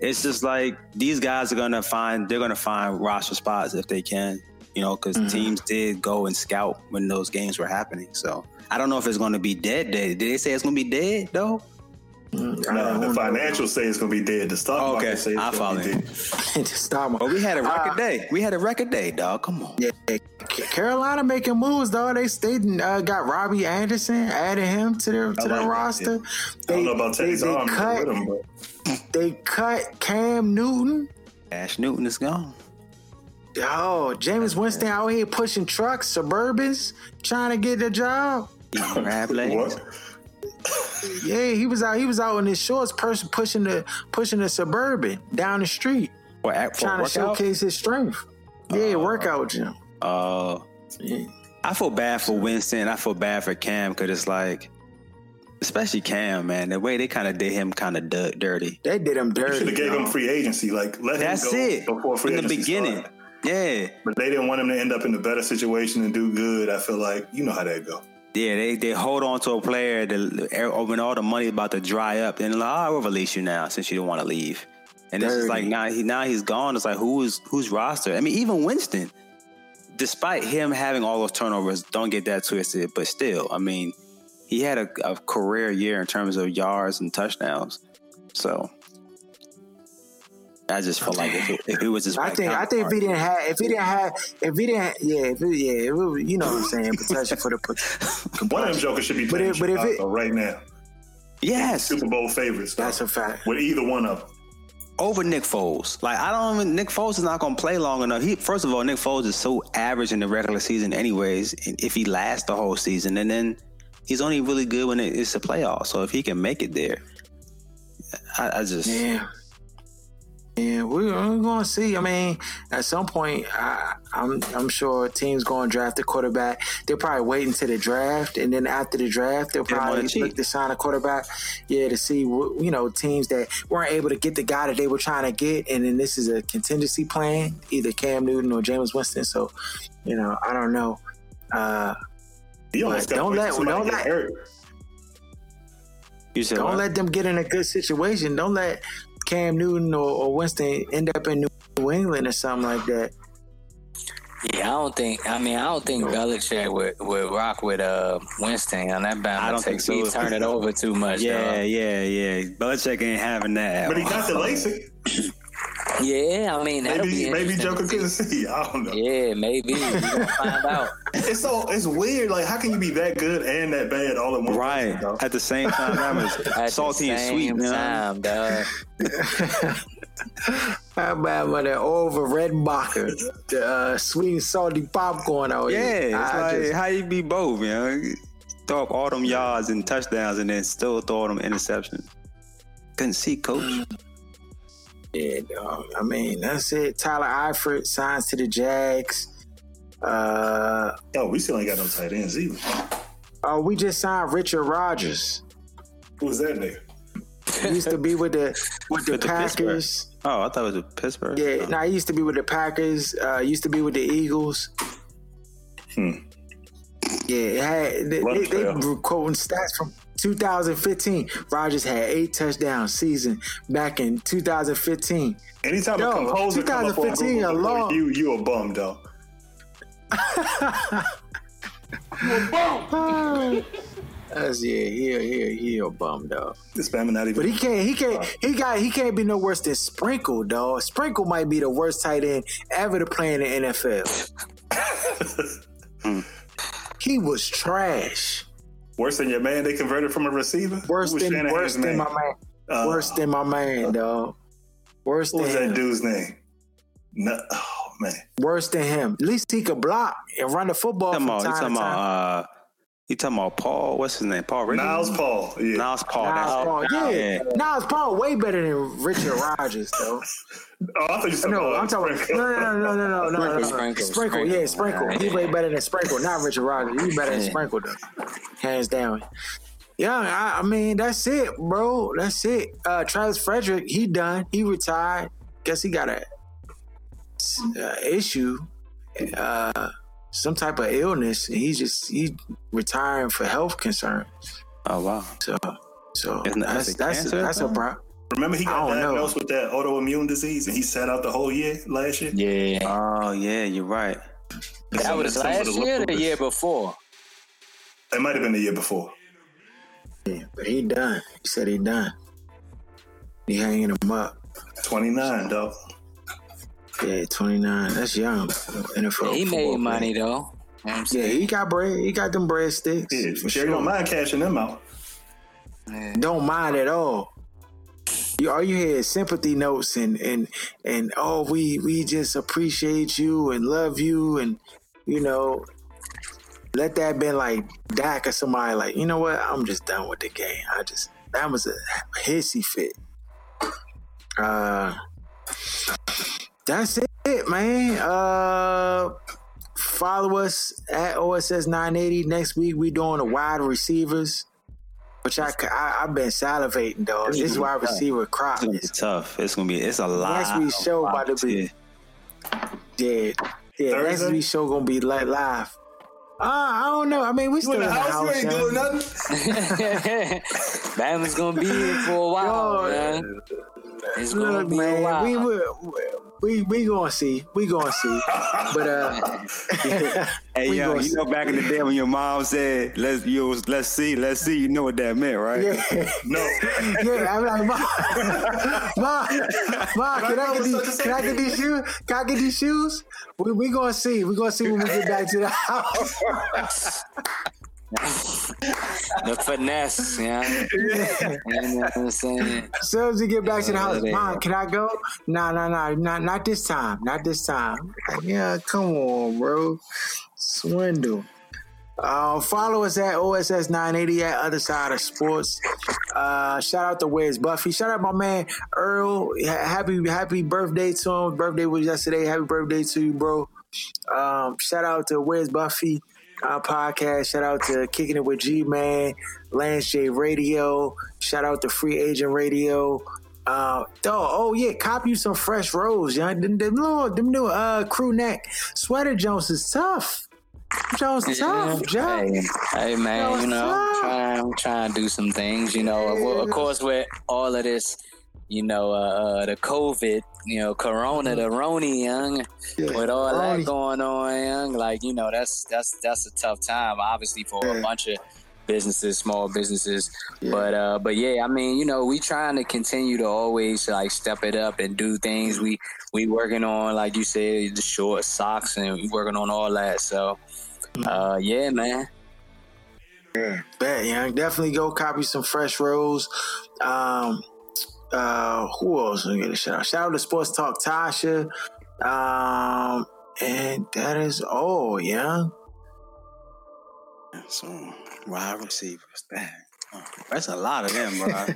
it's just like these guys are gonna find they're gonna find roster spots if they can, you know, because Mm-hmm. teams did go and scout when those games were happening. So I don't know if it's gonna be dead. Dead? Did they say it's gonna be dead though? No, the financials say it's going to be dead. The stock Oh, market okay. say it's I going to be follow dead. <laughs> Just stop But we had a record Uh, day. We had a record day, dog. Come on. Yeah, Carolina making moves though. They they uh, got Robbie Anderson, added him to their to I their like that, roster. I They, don't know about they, Teddy's they arm cut him, they cut Cam Newton. Ash Newton is gone. Oh, Jameis Winston out here pushing trucks, Suburbans, trying to get the job. Eating <laughs> crab legs. what? Yeah, he was out. He was out in his shorts, person pushing the pushing the suburban down the street, For, act- trying to showcase his strength. Yeah, workout gym. Uh, Yeah. I feel bad for Winston. I feel bad for Cam because it's like, especially Cam, man. The way they kind of did him kind of d- dirty. They did him dirty. Should dirty. have gave him free agency. Like let That's him go it. before free In the beginning. started. Yeah, But they didn't want him to end up in a better situation and do good. I feel like you know how that go. Yeah. They they hold on to a player that when all the money about to dry up, and like, oh, I will release you now since you don't want to leave. And it's like now he now he's gone. It's like who's who's roster? I mean, even Winston, despite him having all those turnovers, don't get that twisted. But still, I mean, he had a, a career year in terms of yards and touchdowns. So I just feel like if it, if it was his, I think I think if he didn't have if he didn't have if he didn't yeah if it, yeah if it, you know what I'm saying protection for the <laughs> One of them jokers should be But if- but if it- right now. yes, Super Bowl favorites. that's a fact. with either one of them. over Nick Foles. Like I don't even Nick Foles is not going to play long enough. He first of all, Nick Foles is so average in the regular season, anyways. And if he lasts the whole season, and then he's only really good when it- it's a playoff. So if he can make it there, I, I just Yeah. Yeah, we're, we're going to see. I mean, at some point, I, I'm I'm sure teams going to draft a quarterback. They'll probably wait until the draft, and then after the draft, they'll Get 'em on probably the cheap. look to sign a quarterback. Yeah, to see what you know teams that weren't able to get the guy that they were trying to get, and then this is a contingency plan, either Cam Newton or Jameis Winston. So, you know, I don't know. Uh, But don't let- don't let- hurt. You said don't what? let them get in a good situation. Don't let Cam Newton or, or Winston end up in New England or something like that. Yeah, I don't think. I mean, I don't think Belichick would, would rock with uh Winston on that Bama. I don't think take. He so. turn it over too much. Yeah, dog. yeah, yeah. Belichick ain't having that. But he got the LASIK. <clears throat> yeah. I mean, Maybe be maybe Joker to see. couldn't see. <laughs> I don't know. Yeah, maybe. We're gonna find <laughs> out. It's so it's weird. Like, how can you be that good and that bad all at once? Right. At the same time, that <laughs> At was salty and same sweet, man. time, dog. How about with the Orville Redenbacher, the uh, sweet and salty popcorn out Yeah, here? it's I like just- how you be both, man. Throw up all them yards and touchdowns and then still throw them interceptions. Couldn't see, coach. Yeah, dog. I mean, that's it. Tyler Eifert signs to the Jags. Uh, Oh, we still ain't got no tight ends either. oh, we just signed Richard Rogers. Who's that nigga? He used to be with the with the With the Packers. Oh, I thought it was the Pittsburgh. Yeah, Oh. no, he used to be with the Packers. Uh, used to be with the Eagles. Hmm. Yeah, it had, they, Love they, they were quoting stats from 2015. Rogers had eight touchdown season back in 2015. Anytime Yo, a composer come up on 2015 Google before alone. you, you a bum, though. <laughs> That's yeah, he a, he a, he a bum dog. This Bama not even. But he can't he can't he got he can't be no worse than Sprinkle dog. Sprinkle might be the worst tight end ever to play in the NFL. <laughs> he was trash. Worse than your man they converted from a receiver. Worse than worse than my man. Uh, worse than my man, dog. Worse What than was that him. dude's name? No, oh man, Worse than him. At least he could block and run the football Come from about, you time talking about, uh, you talking about Paul? What's his name? Paul Ricky? Niles Paul. Yeah, Niles Paul. Niles that's- Paul, yeah. yeah. Niles Paul way better than Richard Rogers, though. <laughs> Oh, I thought you were No, about I'm talking. Sprinkle. No, no, no, no, no, no, no, no. Sprinkle, Sprinkle, Sprinkle. yeah, Sprinkle. He way better than Sprinkle, not Richard Rogers. He better than Sprinkle, though. Hands down. Yeah, I, I mean that's it, bro. That's it. Uh, Travis Frederick, he done. He retired. Guess he got a uh, issue, uh, some type of illness. And he's just he retiring for health concerns. Oh wow. So, so Isn't that- that's that's cancer or that's a something? problem. Remember he got don't know. diagnosed with that autoimmune disease and he sat out the whole year last year. Yeah, Oh yeah, you're right. that Some of was the- last year or the lupus. year before. It might have been the year before. Yeah, but he done. He said he done. He hanging him up. Twenty nine, dog. Yeah, 29. That's young. NFL. He football made player. money though. You know Yeah, he got bread. He got them breadsticks. Yeah, for Jerry sure. don't mind cashing them out. Don't mind at all. You, all you hear is sympathy notes and and and oh, we we just appreciate you and love you and you know, let that been like Dak or somebody like you know what? I'm just done with the game. I just that was a hissy fit. Uh, that's it, man. Uh, follow us at OSS 980. Next week we doing the wide receivers, which I, I have been salivating, dog. This wide receiver crop It's gonna be is tough. It's gonna be. It's a lot. Next week's of show about to options be- here. dead. Yeah, next Thursday? week's show gonna be li- live. Uh, I don't know. I mean, we You still in the house? You ain't doing nothing. <laughs> Bama's gonna be here for a while, Yo, man. It's gonna Look, be a man, while. we will. We we gonna see. We gonna see. But uh, <laughs> Hey, yo, you see. know back in the day when your mom said, "Let's you, let's see, let's see," you know what that meant, right? yeah, No. <laughs> yeah. I'm like, mom, mom, mom, can I get these? Can I get these shoes? Can I get these shoes? We we gonna see. We gonna see when we get back to the <laughs> house. The finesse, yeah. You know I'm saying? As soon as we get back to the house, mom, can I go? No, no, no, not not this time. Not this time. Yeah, come on, bro. Swindle. Uh, follow us at OSS 980 at Other Side of Sports. Uh, shout out to Where's Buffy. Shout out my man Earl. Ha- Happy happy birthday to him. Birthday was yesterday. Happy birthday to you, bro. Um, shout out to Where's Buffy uh, podcast. Shout out to Kicking It with G Man, Lance J Radio. Shout out to Free Agent Radio. Uh, oh, oh yeah, cop you some fresh rolls, young. Them, them, little- them new uh crew neck sweater Jones is tough. Jones is tough, Joe. Hey, hey man, Yo, you know, what's up? I'm trying, trying to do some things. You know, well, of course, with all of this, you know, uh, uh, the COVID, you know, Corona, the Roni, young, Yeah, with all that going on, young, like you know, that's that's that's a tough time, obviously, for Yeah. a bunch of businesses, small businesses. Yeah. But uh, but yeah, I mean, you know, we trying to continue to always like step it up and do things. We we working on, like you said, the short socks, and we working on all that. So, uh, yeah, man. Bet, young. Definitely go copy some fresh rolls. Um, uh, who else? Me get a shout out. Shout out to Sports Talk Tasha. Um, and that is all, young. So wide receivers, dang. Oh, that's a lot of them, bro.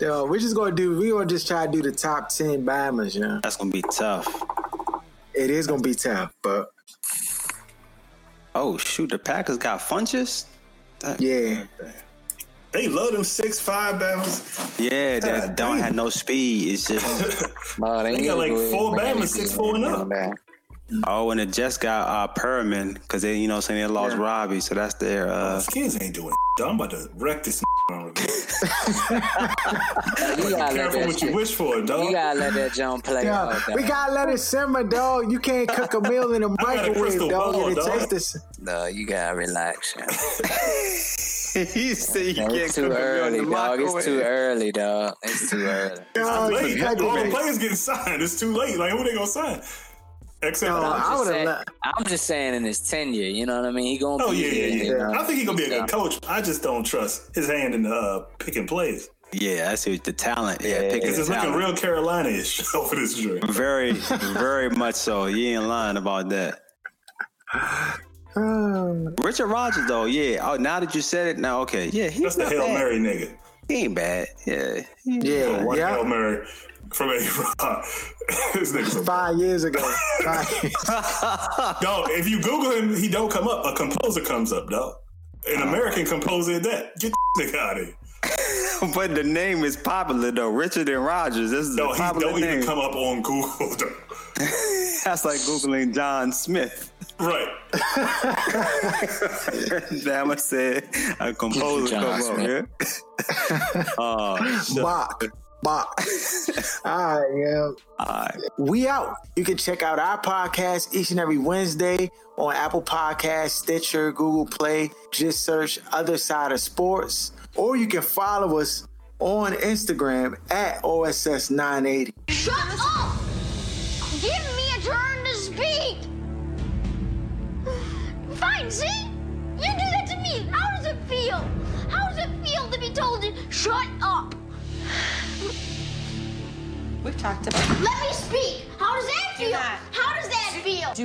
<laughs> Yo, we're just gonna do. We're gonna just try to do the top ten Bammers, young. That's gonna be tough. It is gonna be tough, but Oh shoot, the Packers got Funchess. That- yeah, They love them six five bounds. yeah, that God don't damn. have no speed. It's just <laughs> Oh, They got like four Bama's, six, four and up. oh, and it just got uh Perriman because they, you know, saying they lost Yeah. Robbie, so that's their uh. Skins ain't doing. I'm about to wreck this. <laughs> You <laughs> gotta let Careful that what you wish for, dog. You gotta let that jump play Yo, out. we gotta let it simmer, dog. You can't cook a meal in a got a microwave, dog. ball, and it dog. tastes No, you gotta relax. Yo. <laughs> he said you can't too cook a meal in early, the dog. It's too early, dog. It's too <laughs> early. Dog, late. you gotta All the players getting signed. It's too late. Like who they gonna sign? Except No, I I'm just, would've saying, I'm just saying in his tenure, you know what I mean? He gonna Oh be yeah, here, yeah, you yeah. know? I think he gonna be a Yeah. good coach. I just don't trust his hand in the uh, picking plays. Yeah, I see the talent. Yeah, Yeah. picking It's the just looking real Carolina-ish <laughs> over this joint. Very, very much so. You ain't lying about that. Oh, Richard Rogers, though, yeah. Oh, now that you said it, now okay, yeah, he's That's the not Hail bad. Mary nigga. He ain't bad. Yeah, yeah, One Hail. Mary from A Rod. <laughs> this nigga's Five years ago. Five <laughs> years. dog. If you Google him, he don't come up. A composer comes up, dog. An American composer at that. Get the nigga out of here. <laughs> but the name is popular though. Richard and Rogers. This is No, a he popular don't even come up on Google. Though. That's like googling John Smith. Right. Damn, I said a composer John come Smith. Eh. <laughs> Ah, up. Yeah. Oh, shit. Bach. Bach. <laughs> All right, yeah. All right. We out. You can check out our podcast each and every Wednesday on Apple Podcasts, Stitcher, Google Play. Just search Other Side of Sports. Or you can follow us on Instagram at OSS980. Shut up! Give Fine, see? You do that to me. How does it feel? How does it feel to be told to shut up? We've talked about Let me speak. How does that feel? Do feel? not.